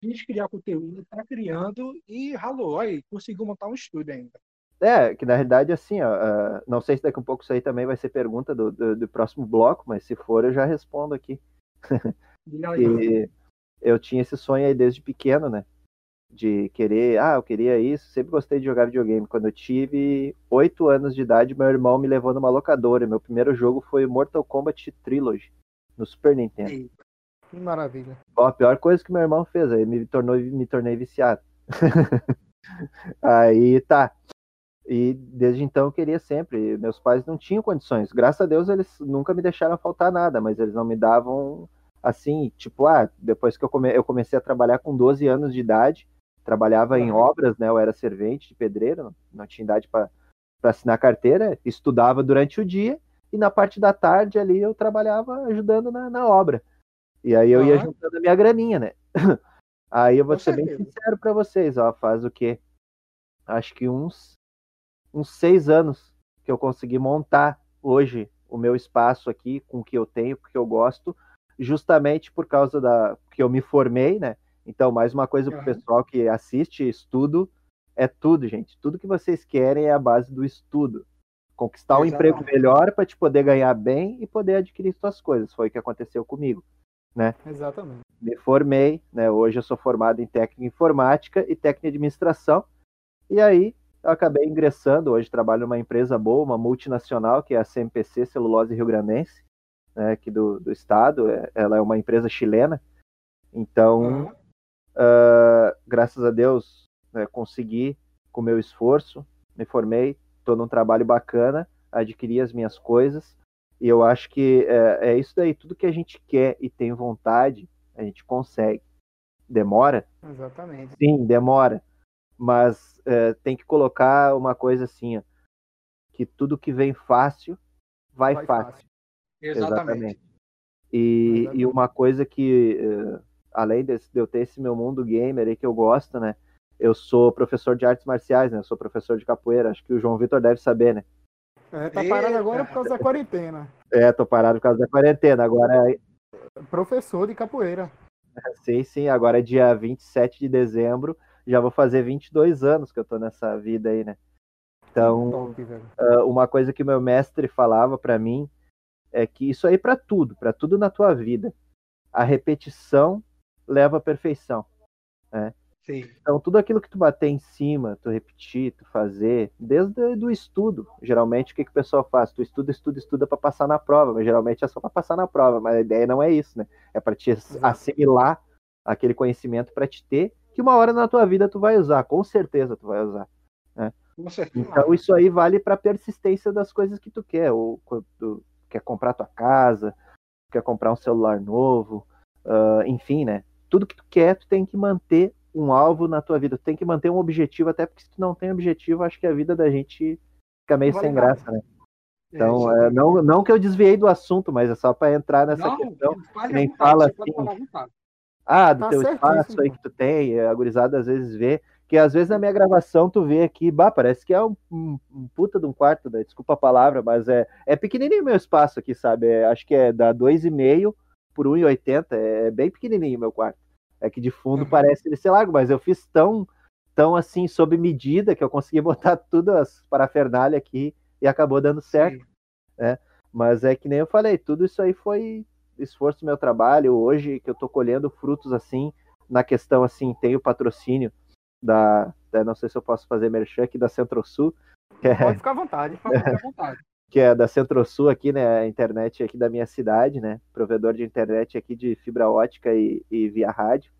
Quis criar conteúdo, tá criando e ralou. Aí, conseguiu montar um estúdio ainda. É, que na realidade, assim, ó, ah, não sei se daqui a pouco isso aí também vai ser pergunta do, do, do próximo bloco, mas se for, eu já respondo aqui. Que eu tinha esse sonho aí desde pequeno, né? De querer, ah, eu queria isso, sempre gostei de jogar videogame. Quando eu tive oito anos de idade, meu irmão me levou numa locadora. Meu primeiro jogo foi Mortal Kombat Trilogy, no Super Nintendo. Eita, Que maravilha. Ó, a pior coisa que meu irmão fez, aí me, tornou, me tornei viciado. aí tá. E desde então eu queria sempre. Meus pais não tinham condições. Graças a Deus eles nunca me deixaram faltar nada, mas eles não me davam assim, tipo, ah, depois que eu, come, eu comecei a trabalhar com 12 anos de idade, trabalhava em obras, né? Eu era servente de pedreiro, não, não tinha idade para assinar carteira, estudava durante o dia e na parte da tarde ali eu trabalhava ajudando na, na obra. E aí eu ia Ah. juntando a minha graninha, né? Aí eu vou Com ser bem certeza. sincero para vocês, ó, faz o quê? Acho que uns uns seis anos que eu consegui montar hoje o meu espaço aqui com o que eu tenho, porque eu gosto, justamente por causa da que eu me formei, né? Então, mais uma coisa para o pessoal que assiste, estudo é tudo, gente. Tudo que vocês querem é a base do estudo. Conquistar um Exatamente. emprego melhor para te poder ganhar bem e poder adquirir suas coisas. Foi o que aconteceu comigo. Exatamente. Me formei, né? Hoje eu sou formado em técnica em informática e técnica em administração. E aí eu acabei ingressando, hoje trabalho numa empresa boa, uma multinacional, que é a CMPC Celulose Rio Grandense, né, aqui do, do estado. É- Ela é uma empresa chilena. Então, Aham. ah, graças a Deus, né, consegui, com meu esforço, me formei, estou num trabalho bacana, adquiri as minhas coisas. E eu acho que é, é isso daí, tudo que a gente quer e tem vontade, a gente consegue. Demora? Exatamente. Sim, demora. Mas é, tem que colocar uma coisa assim, ó, que tudo que vem fácil, vai, Vai fácil. fácil. Exatamente. E, e Exatamente. uma coisa que, eh, além desse- de eu ter esse meu mundo gamer aí que eu gosto, né? Eu sou professor de artes marciais, né? Eu sou professor de capoeira. Acho que o João Vitor deve saber, né? É, tá parado Eita. agora por causa da quarentena. É, tô parado por causa da quarentena. Agora, Professor de capoeira. sim, sim, agora é dia 27 de dezembro. Já vou fazer 22 anos que eu tô nessa vida aí, né? Então, ah, uma coisa que meu mestre falava pra mim é que isso aí pra tudo, pra tudo na tua vida. A repetição leva à perfeição. Sim. Então, tudo aquilo que tu bater em cima, tu repetir, tu fazer, desde do estudo. Geralmente, o que, que o pessoal faz? Tu estuda, estuda, estuda para passar na prova, mas geralmente é só para passar na prova. Mas a ideia não é isso, né? É para te assimilar aquele conhecimento para te ter, que uma hora na tua vida tu vai usar, com certeza tu vai usar. Com certeza. Então, isso aí vale para persistência das coisas que tu quer. Ou quando tu quer comprar tua casa, quer comprar um celular novo, ah, enfim, né? Tudo que tu quer, tu tem que manter um alvo na tua vida, tu tem que manter um objetivo, até porque se tu não tem objetivo, acho que a vida da gente fica meio Vale sem nada. graça, né? Então, é, exatamente. não, não que eu desviei do assunto, mas é só para entrar nessa não, questão. faz nem fala assim. Ah, do Tá teu espaço aí pô. que tu tem, a gurizada às vezes vê, que às vezes na minha gravação tu vê aqui, bah, parece que é um, um- um puta de um quarto, né? desculpa a palavra, mas é, é pequenininho o meu espaço aqui, sabe? É, acho que é da 2,5 por 1,80, é bem pequenininho o meu quarto. É que de fundo Uhum. parece ele ser largo, mas eu fiz tão, tão assim sob medida que eu consegui botar tudo as parafernália aqui e acabou dando certo, né? Mas é que nem eu falei, tudo isso aí foi esforço do meu trabalho. Hoje que eu tô colhendo frutos assim, na questão assim, tem o patrocínio da, da não sei se eu posso fazer merchan aqui da Centro-Sul, é, Pode ficar à vontade, ficar à vontade. Que é da Centro-Sul aqui, né, a internet aqui da minha cidade, né, provedor de internet aqui de fibra ótica e, e via rádio.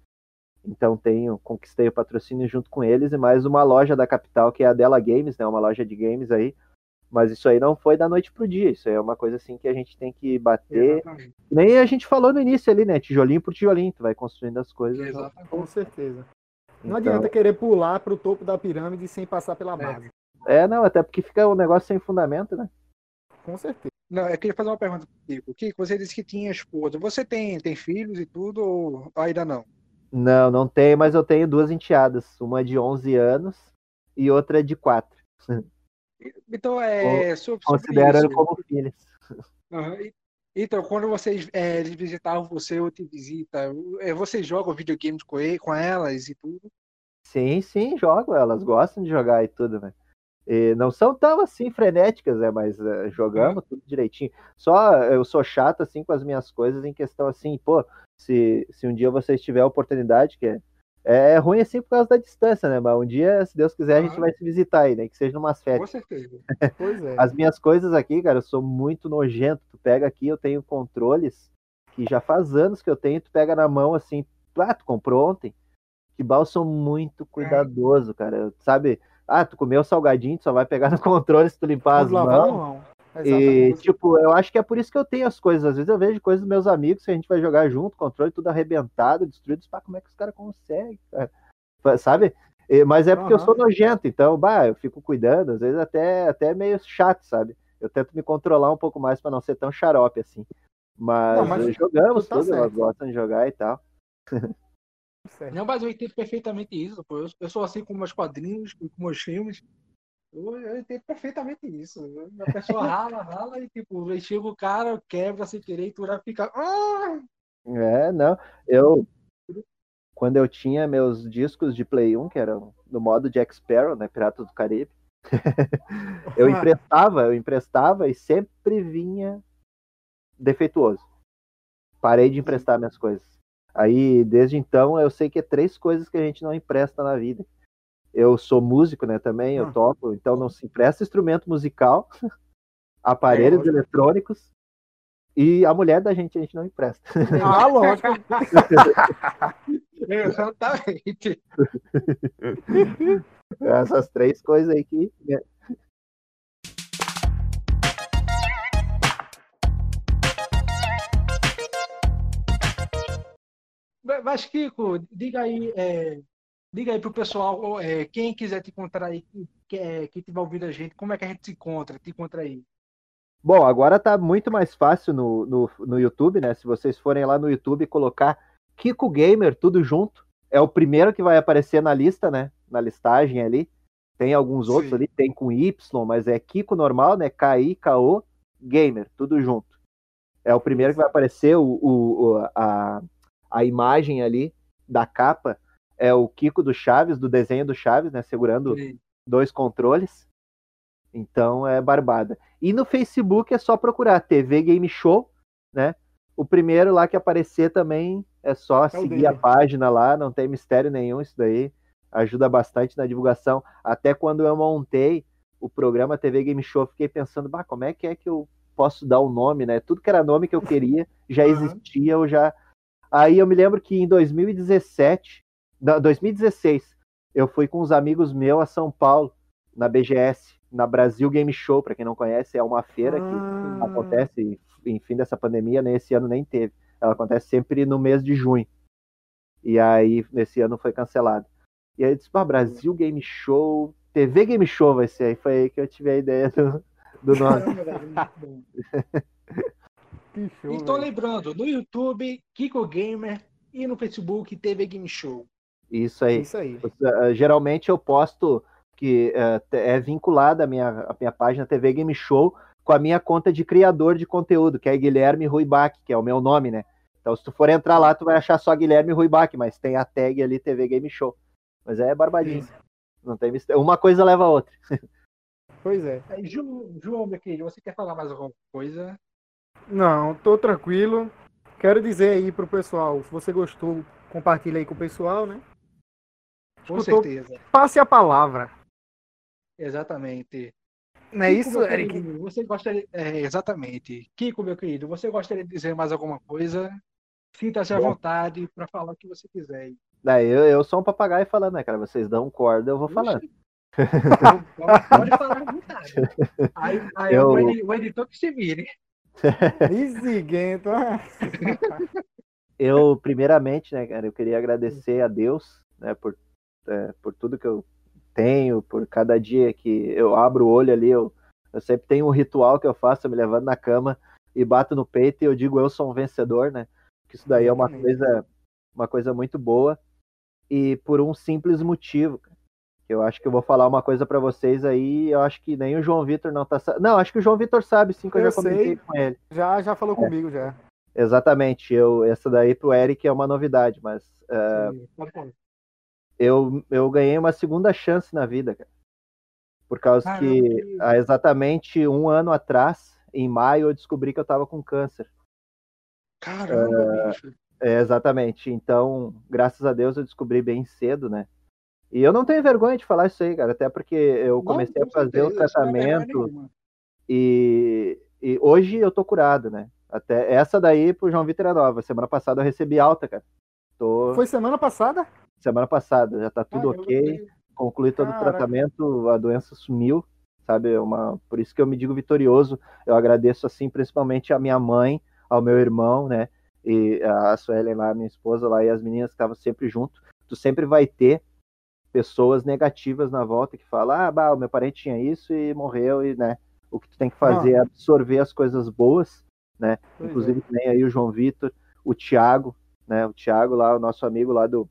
Então tenho, conquistei o patrocínio junto com eles e mais uma loja da capital que é a Della Games, né, uma loja de games aí, mas isso aí não foi da noite pro dia. Isso aí é uma coisa assim que a gente tem que bater. Exatamente. Nem a gente falou no início ali, né? Tijolinho por tijolinho, tu vai construindo as coisas. Exatamente. Com certeza. Não então... adianta querer pular pro topo da pirâmide sem passar pela é. base. É, é não, até porque fica um negócio sem fundamento, né? Com certeza. Não, eu queria fazer uma pergunta pro Kiko. Kiko, você disse que tinha esposa. Você tem, tem filhos e tudo ou ainda não? Não, não tenho, mas eu tenho duas enteadas. Uma de 11 anos e outra de 4. Então, é. Considero como filhos. Uhum. Então, quando vocês é, visitavam você ou te visita, é, vocês jogam videogames com, ele, com elas e tudo? Sim, sim, jogo. Elas gostam de jogar e tudo, né? E não são tão assim frenéticas, né? Mas uh, jogamos tudo direitinho. Só eu sou chato assim com as minhas coisas em questão assim, pô, se, se um dia vocês tiverem a oportunidade, que é é, é ruim assim por causa da distância, né? Mas um dia, se Deus quiser, a gente vai se visitar aí, né? Que seja umas férias. Com certeza. Pois é. As minhas coisas aqui, cara, eu sou muito nojento. Tu pega aqui, eu tenho controles que já faz anos que eu tenho, tu pega na mão assim, ah, tu comprou ontem. Que bal sou muito cuidadoso, cara. Sabe? Ah, tu comeu salgadinho, tu só vai pegar no controle se tu limpar as mãos. E, tipo, eu acho que é por isso que eu tenho as coisas. Às vezes eu vejo coisas dos meus amigos que a gente vai jogar junto, controle tudo arrebentado, destruído. Pá, como é que os caras conseguem, cara? Sabe? E, mas é porque uhum. eu sou nojento, então, bah, eu fico cuidando, às vezes até, até meio chato, sabe? Eu tento me controlar um pouco mais para não ser tão xarope assim. Mas, não, mas jogamos tá tudo, elas gostam de jogar e tal. Não, mas eu entendo perfeitamente isso. Pô. Eu, eu sou assim com meus quadrinhos, com meus filmes. Eu, eu entendo perfeitamente isso. A pessoa rala, rala e tipo, chega o cara, quebra sem querer e tu já fica. Ah! É, não. Eu. Quando eu tinha meus discos de Play 1, que eram no modo Jack Sparrow, né? Pirata do Caribe, eu emprestava, eu emprestava e sempre vinha defeituoso. Parei de emprestar minhas coisas. Aí, desde então, eu sei que é três coisas que a gente não empresta na vida eu sou músico, né, também, eu ah. toco, então não se empresta instrumento musical, aparelhos é, eletrônicos e a mulher da gente a gente não empresta. Ah, lógico. Exatamente. Essas três coisas aí que. Mas, Kiko, diga aí, é, Diga aí pro pessoal, é, quem quiser te encontrar aí, que, é, que tiver ouvindo a gente, como é que a gente se encontra, te encontra aí? Bom, agora tá muito mais fácil no, no, no YouTube, né? Se vocês forem lá no YouTube e colocar Kiko Gamer, tudo junto, é o primeiro que vai aparecer na lista, né? Na listagem ali. Tem alguns Sim. outros ali, tem com Y, mas é Kiko normal, né? K-I-K-O Gamer, tudo junto. É o primeiro que vai aparecer o, o, a, a imagem ali da capa é o Kiko do Chaves, do desenho do Chaves, né? Segurando Sim. dois controles. Então é barbada. E no Facebook é só procurar TV Game Show, né? O primeiro lá que aparecer também é só é seguir a página lá, não tem mistério nenhum isso daí. Ajuda bastante na divulgação. Até quando eu montei o programa TV Game Show, fiquei pensando, bah, como é que é que eu posso dar o um nome, né? Tudo que era nome que eu queria já existia, eu já. Aí eu me lembro que em 2017 2016, eu fui com uns amigos meus a São Paulo, na BGS, na Brasil Game Show, para quem não conhece, é uma feira ah. que acontece, em fim dessa pandemia, né, esse ano nem teve. Ela acontece sempre no mês de junho. E aí, nesse ano foi cancelado. E aí eu disse, Brasil Game Show, TV Game Show vai ser. Aí foi aí que eu tive a ideia do, do nome. show, e tô lembrando, no YouTube, Kiko Gamer e no Facebook, TV Game Show. Isso aí. Isso aí. Uh, geralmente eu posto que uh, é vinculada a minha, a minha página TV Game Show com a minha conta de criador de conteúdo, que é Guilherme Ruibach, que é o meu nome, né? Então, se tu for entrar lá, tu vai achar só Guilherme Ruibach, mas tem a tag ali TV Game Show. Mas é barbadinho. Não tem mistério. Uma coisa leva a outra. Pois é. Aí, Ju- João, meu querido, você quer falar mais alguma coisa? Não, tô tranquilo. Quero dizer aí pro pessoal, se você gostou, compartilha aí com o pessoal, né? Com Escutou? certeza. Passe a palavra. Exatamente. Não é Kiko, isso, Eric? querido, Você gostaria. É, exatamente. Kiko, meu querido, você gostaria de dizer mais alguma coisa? Sinta-se à vontade para falar o que você quiser. aí. Daí eu, eu sou um papagaio falando, né, cara? Vocês dão corda, eu vou falando. Pode, pode falar à vontade. Aí, aí Eu- o editor que se vire. Exiguento. Eu, primeiramente, né, cara, eu queria agradecer a Deus, né, por, é, por tudo que eu tenho, por cada dia que eu abro o olho ali, eu, eu sempre tenho um ritual que eu faço, eu me levando na cama e bato no peito e eu digo eu sou um vencedor, né? Que isso daí é uma coisa, uma coisa muito boa e por um simples motivo, cara. Eu acho que eu vou falar uma coisa pra vocês aí, eu acho que nem o João Vitor não tá Não, acho que o João Vitor sabe sim, que eu, Eu já comentei sei. com ele. Já, já falou comigo, já. Exatamente, eu essa daí pro Eric é uma novidade, mas é, Sim, pode eu, eu ganhei uma segunda chance na vida, cara. Por causa Caramba, que há exatamente um ano atrás, em maio, eu descobri que eu tava com câncer. Caramba, bicho. É, exatamente. Então, graças a Deus, eu descobri bem cedo, né? E eu não tenho vergonha de falar isso aí, cara, até porque eu Não, comecei com a fazer o certeza, não vergonha tratamento e, e hoje eu tô curado, né? Até essa daí pro João Vitor é nova. Semana passada eu recebi alta, cara. Tô Foi semana passada? semana passada, já tá tudo Caramba, ok. que- concluí todo Caraca. o tratamento, a doença sumiu, sabe? É Uma, por isso que eu me digo vitorioso. Eu agradeço assim, principalmente a minha mãe, ao meu irmão, né? E a Suelen lá, minha esposa lá, e as meninas que estavam sempre junto. Tu sempre vai ter pessoas negativas na volta que falam, ah, bah, o meu parente tinha isso e morreu, e né? O que tu tem que fazer é absorver as coisas boas, né? Pois Inclusive tem aí o João Vitor, o Thiago, né? O Thiago lá, o nosso amigo lá do,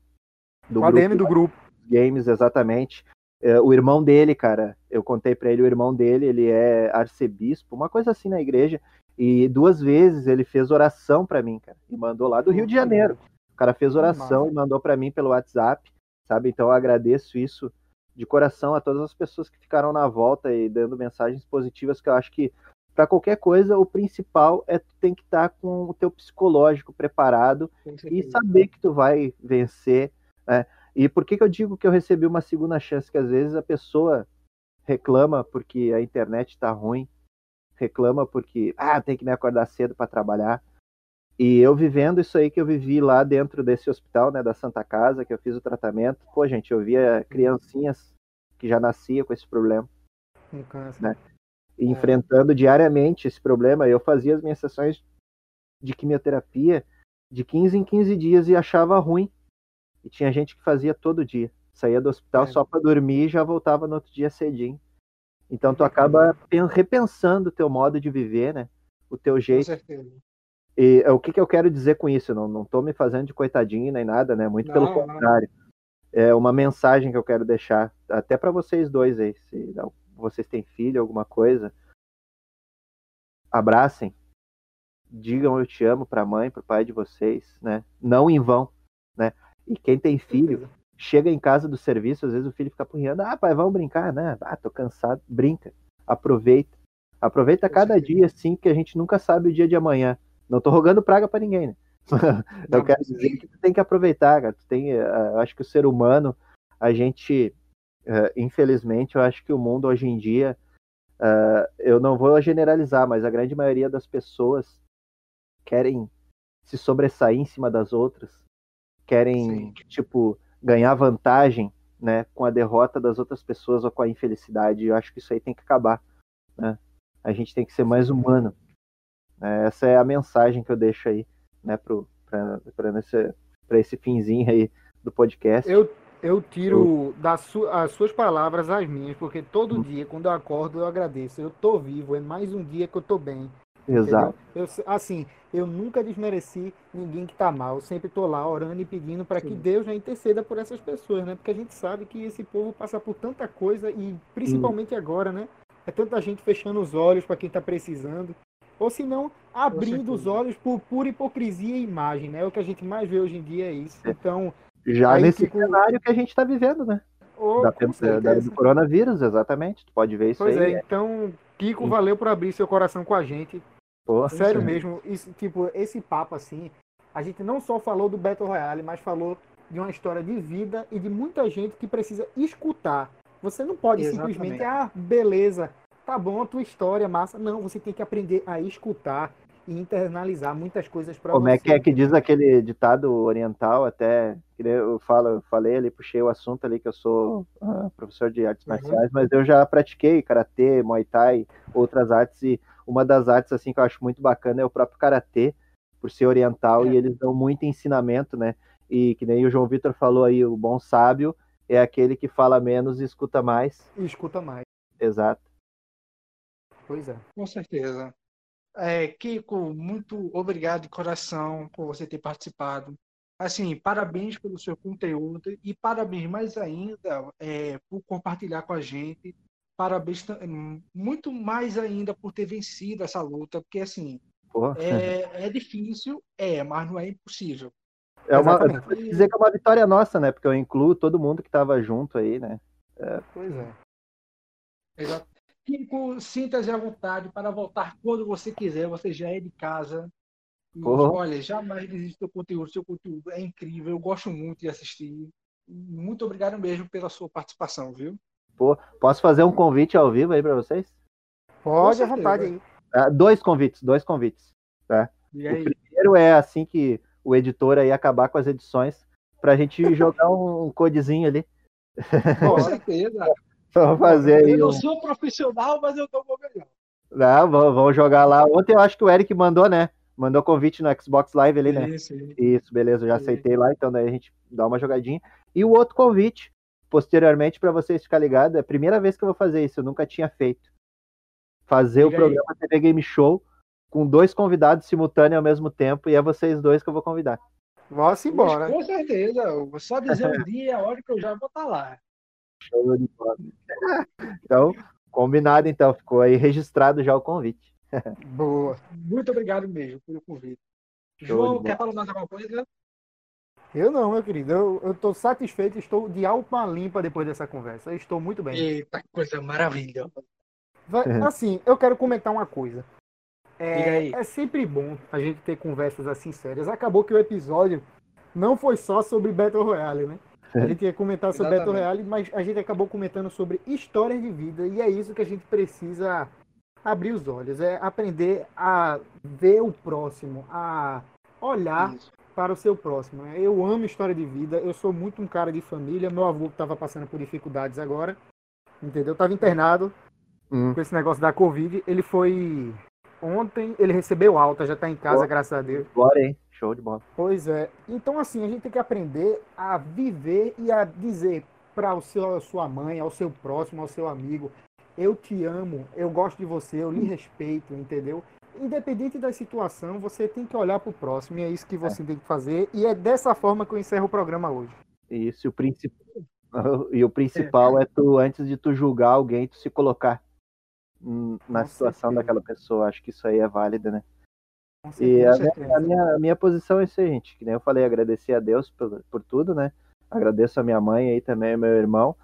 do O ADM do grupo. Games, exatamente. É, o irmão dele, cara, eu contei pra ele, o irmão dele, ele é arcebispo, uma coisa assim na igreja, e duas vezes ele fez oração pra mim, cara, e mandou lá do Rio de Janeiro. O cara fez oração massa. e mandou pra mim pelo WhatsApp, sabe? Então eu agradeço isso de coração a todas as pessoas que ficaram na volta e dando mensagens positivas, que eu acho que pra qualquer coisa o principal é tu tem que estar com o teu psicológico preparado e saber que tu vai vencer. Né? E por que, que eu digo que eu recebi uma segunda chance? Que às vezes a pessoa reclama porque a internet está ruim, reclama porque ah, tem que me acordar cedo para trabalhar. E eu vivendo isso aí que eu vivi lá dentro desse hospital, né, da Santa Casa, que eu fiz o tratamento, pô, gente, eu via criancinhas que já nascia com esse problema Um câncer. Né? e enfrentando diariamente esse problema. Eu fazia as minhas sessões de quimioterapia de 15 em 15 dias e achava ruim. E tinha gente que fazia todo dia. Saía do hospital É. só para dormir e já voltava no outro dia cedinho. Então tu acaba pen- repensando o teu modo de viver, né? O teu Com jeito. certeza. E é, o que, que eu quero dizer com isso? Não, não tô me fazendo de coitadinho nem nada, né? Muito pelo Não, não. contrário. É uma mensagem que eu quero deixar, até para vocês dois aí, se não- vocês têm filho, alguma coisa, abracem, digam eu te amo para a mãe, para o pai de vocês, né? Não em vão, né? E quem tem filho, chega em casa do serviço, às vezes o filho fica punhando, ah, pai, vamos brincar, né? Ah, tô cansado, brinca, aproveita. Aproveita cada dia, assim, que a gente nunca sabe o dia de amanhã. Não tô rogando praga para ninguém, né? eu quero dizer que tu tem que aproveitar, cara. Tu tem, eh, eu acho que o ser humano, a gente, eh, infelizmente, eu acho que o mundo hoje em dia, eh, eu não vou generalizar, mas a grande maioria das pessoas querem se sobressair em cima das outras, querem, Sim. tipo, ganhar vantagem, né, com a derrota das outras pessoas ou com a infelicidade. Eu acho que isso aí tem que acabar, né? A gente tem que ser mais humano. Né? Essa é a mensagem que eu deixo aí, né, pra esse finzinho aí do podcast. Eu, eu tiro das su as suas palavras as minhas, porque todo Hum. dia, quando eu acordo, eu agradeço. Eu tô vivo, é mais um dia que eu tô bem. Exato. Eu, assim, eu nunca desmereci ninguém que tá mal. Eu sempre tô lá orando e pedindo para que. Deus já interceda por essas pessoas, né? Porque a gente sabe que esse povo passa por tanta coisa e principalmente agora, né? É tanta gente fechando os olhos para quem tá precisando. Ou se não, abrindo os olhos por pura hipocrisia e imagem, né? O que a gente mais vê hoje em dia é isso. Então, Já nesse fico- cenário que a gente tá vivendo, né? Oh, da, da- do coronavírus, exatamente. Tu pode ver isso Pois aí. é, então, Kiko, valeu por abrir seu coração com a gente. Sério sim. mesmo, isso, tipo, esse papo assim, a gente não só falou do Battle Royale, mas falou de uma história de vida e de muita gente que precisa escutar. Você não pode Exatamente. simplesmente, ah, beleza, tá bom a tua história, massa. Não, você tem que aprender a escutar e internalizar muitas coisas para Como você. é que é que diz aquele ditado oriental, até que eu falo, eu falei ali, puxei o assunto ali que eu sou ah, professor de artes Uhum. marciais, mas eu já pratiquei karatê, muay thai, outras artes e uma das artes assim que eu acho muito bacana é o próprio karatê, por ser oriental É. e eles dão muito ensinamento, né? E que nem o João Vitor falou aí, o bom sábio é aquele que fala menos e escuta mais. E escuta mais. Exato. É. Com certeza. É, Kiko, muito obrigado de coração por você ter participado. Assim, parabéns pelo seu conteúdo e parabéns mais ainda é, por compartilhar com a gente. Parabéns muito mais ainda por ter vencido essa luta, porque assim, é, é difícil, é, mas não é impossível. é uma, dizer que é uma vitória nossa, né? Porque eu incluo todo mundo que estava junto aí, né? Pois é. Exato. Kiko, sinta-se à vontade para voltar quando você quiser, você já é de casa. E, Porra. olha, jamais desista do conteúdo, seu conteúdo é incrível, eu gosto muito de assistir. Muito obrigado mesmo pela sua participação, viu? Posso fazer um convite ao vivo aí para vocês? Pode à vontade aí. Ah, dois convites, dois convites. E aí, Primeiro é assim que o editor aí acabar com as edições, pra gente jogar um codezinho ali. com certeza. Vamos fazer Eu aí. não Um... sou profissional, mas eu dou o meu melhor. Não, vamos, jogar lá. Ontem eu acho que o Eric mandou, né? Mandou convite no Xbox Live ali, né? Isso, isso. Isso, beleza, eu já aceitei lá, então daí a gente dá uma jogadinha. E o outro convite, posteriormente, para vocês ficarem ligados, é a primeira vez que eu vou fazer isso, eu nunca tinha feito. Fazer o Diga aí. programa TV Game Show com dois convidados simultâneos ao mesmo tempo, e é vocês dois que eu vou convidar. Vamos embora. Mas, com certeza. eu vou só dizer o dia e a hora que eu já vou estar lá. Então, combinado então, ficou aí registrado já o convite. Boa. Muito obrigado mesmo pelo convite. Show João, quer falar mais alguma coisa? Eu não, meu querido. Eu, eu tô satisfeito, estou de alma limpa depois dessa conversa. Eu estou muito bem. Eita, que coisa maravilhosa. Vai- assim, eu quero comentar uma coisa. É, aí. é sempre bom a gente ter conversas assim sérias. Acabou que o episódio não foi só sobre Battle Royale, né? A gente ia comentar sobre Battle Exatamente. Royale, mas a gente acabou comentando sobre histórias de vida e é isso que a gente precisa abrir os olhos, é aprender a ver o próximo, a olhar Isso. para o seu próximo. né? Eu amo história de vida, eu sou muito um cara de família. Meu avô estava passando por dificuldades agora, entendeu? Estava internado Hum. com esse negócio da Covid. Ele foi ontem, ele recebeu alta, já está em casa, Boa. graças a Deus. Bora, hein? Show de bola. Pois é. Então, assim, a gente tem que aprender a viver e a dizer para o seu, a sua mãe, ao seu próximo, ao seu amigo: eu te amo, eu gosto de você, eu lhe respeito, entendeu? Independente da situação, você tem que olhar para o próximo e é isso que você tem que fazer. E é dessa forma que eu encerro o programa hoje. Isso, e o principal, e o principal é tu, antes de tu julgar alguém, tu se colocar hum, na Com situação certeza. daquela pessoa. Acho que isso aí é válido, né? E a minha, a minha, a minha posição é isso aí, gente. Que nem eu falei, agradecer a Deus por, por tudo, né? Agradeço a minha mãe aí também, meu irmão.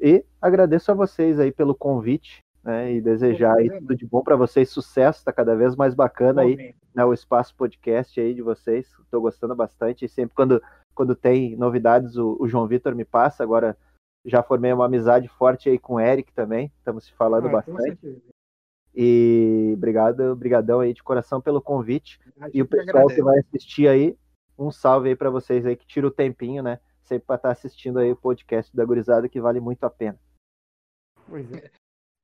E agradeço a vocês aí pelo convite, né? E desejar aí tudo de bom para vocês, sucesso, tá cada vez mais bacana aí, né? O espaço podcast aí de vocês. Tô gostando bastante. E sempre quando, quando tem novidades, o, o João Vitor me passa. Agora já formei uma amizade forte aí com o Eric também. Estamos se falando Ah, bastante. E obrigado, brigadão aí de coração pelo convite. E o pessoal que vai assistir aí, um salve aí pra vocês aí que tira o tempinho, né? Sempre pra estar assistindo aí o podcast da Gurizada que vale muito a pena. Pois é.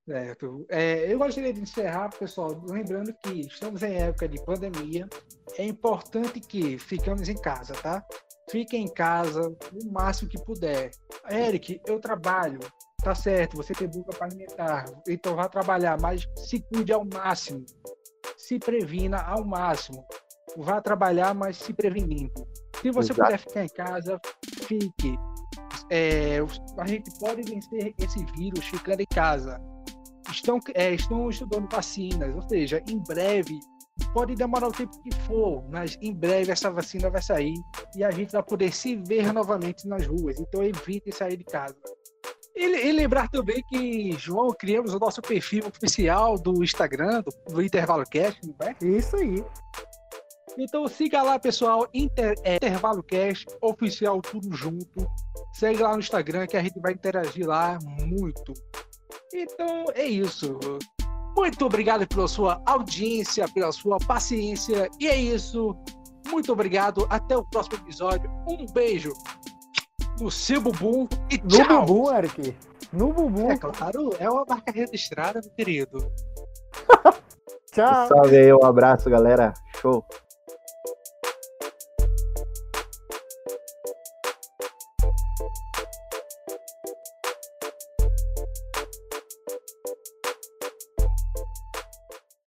Certo. É, eu gostaria de encerrar, pessoal, lembrando que estamos em época de pandemia. É importante que ficamos em casa, tá? Fiquem em casa o máximo que puder. Eric, eu trabalho. Tá certo, você tem boca para alimentar, então vá trabalhar, mas se cuide ao máximo. Se previna ao máximo. Vá trabalhar, mas se prevenindo. Se você Exato. puder ficar em casa, fique. É, a gente pode vencer esse vírus ficando em casa estão, é, estão estudando vacinas, ou seja, em breve, pode demorar o tempo que for, mas em breve essa vacina vai sair e a gente vai poder se ver novamente nas ruas. Então evite sair de casa. E, e, lembrar também que, João, criamos o nosso perfil oficial do Instagram, do, do Intervalo Cast, não é? Isso aí. Então siga lá, pessoal, Inter, é, Intervalo Cast, oficial, tudo junto. Segue lá no Instagram que a gente vai interagir lá muito. Então é isso. Muito obrigado pela sua audiência, pela sua paciência. E é isso. Muito obrigado. Até o próximo episódio. Um beijo no seu bumbum e no tchau. No bumbum, Eric. No bumbum. É claro, é uma marca registrada, meu querido. tchau. Salve aí, um abraço, galera. Show.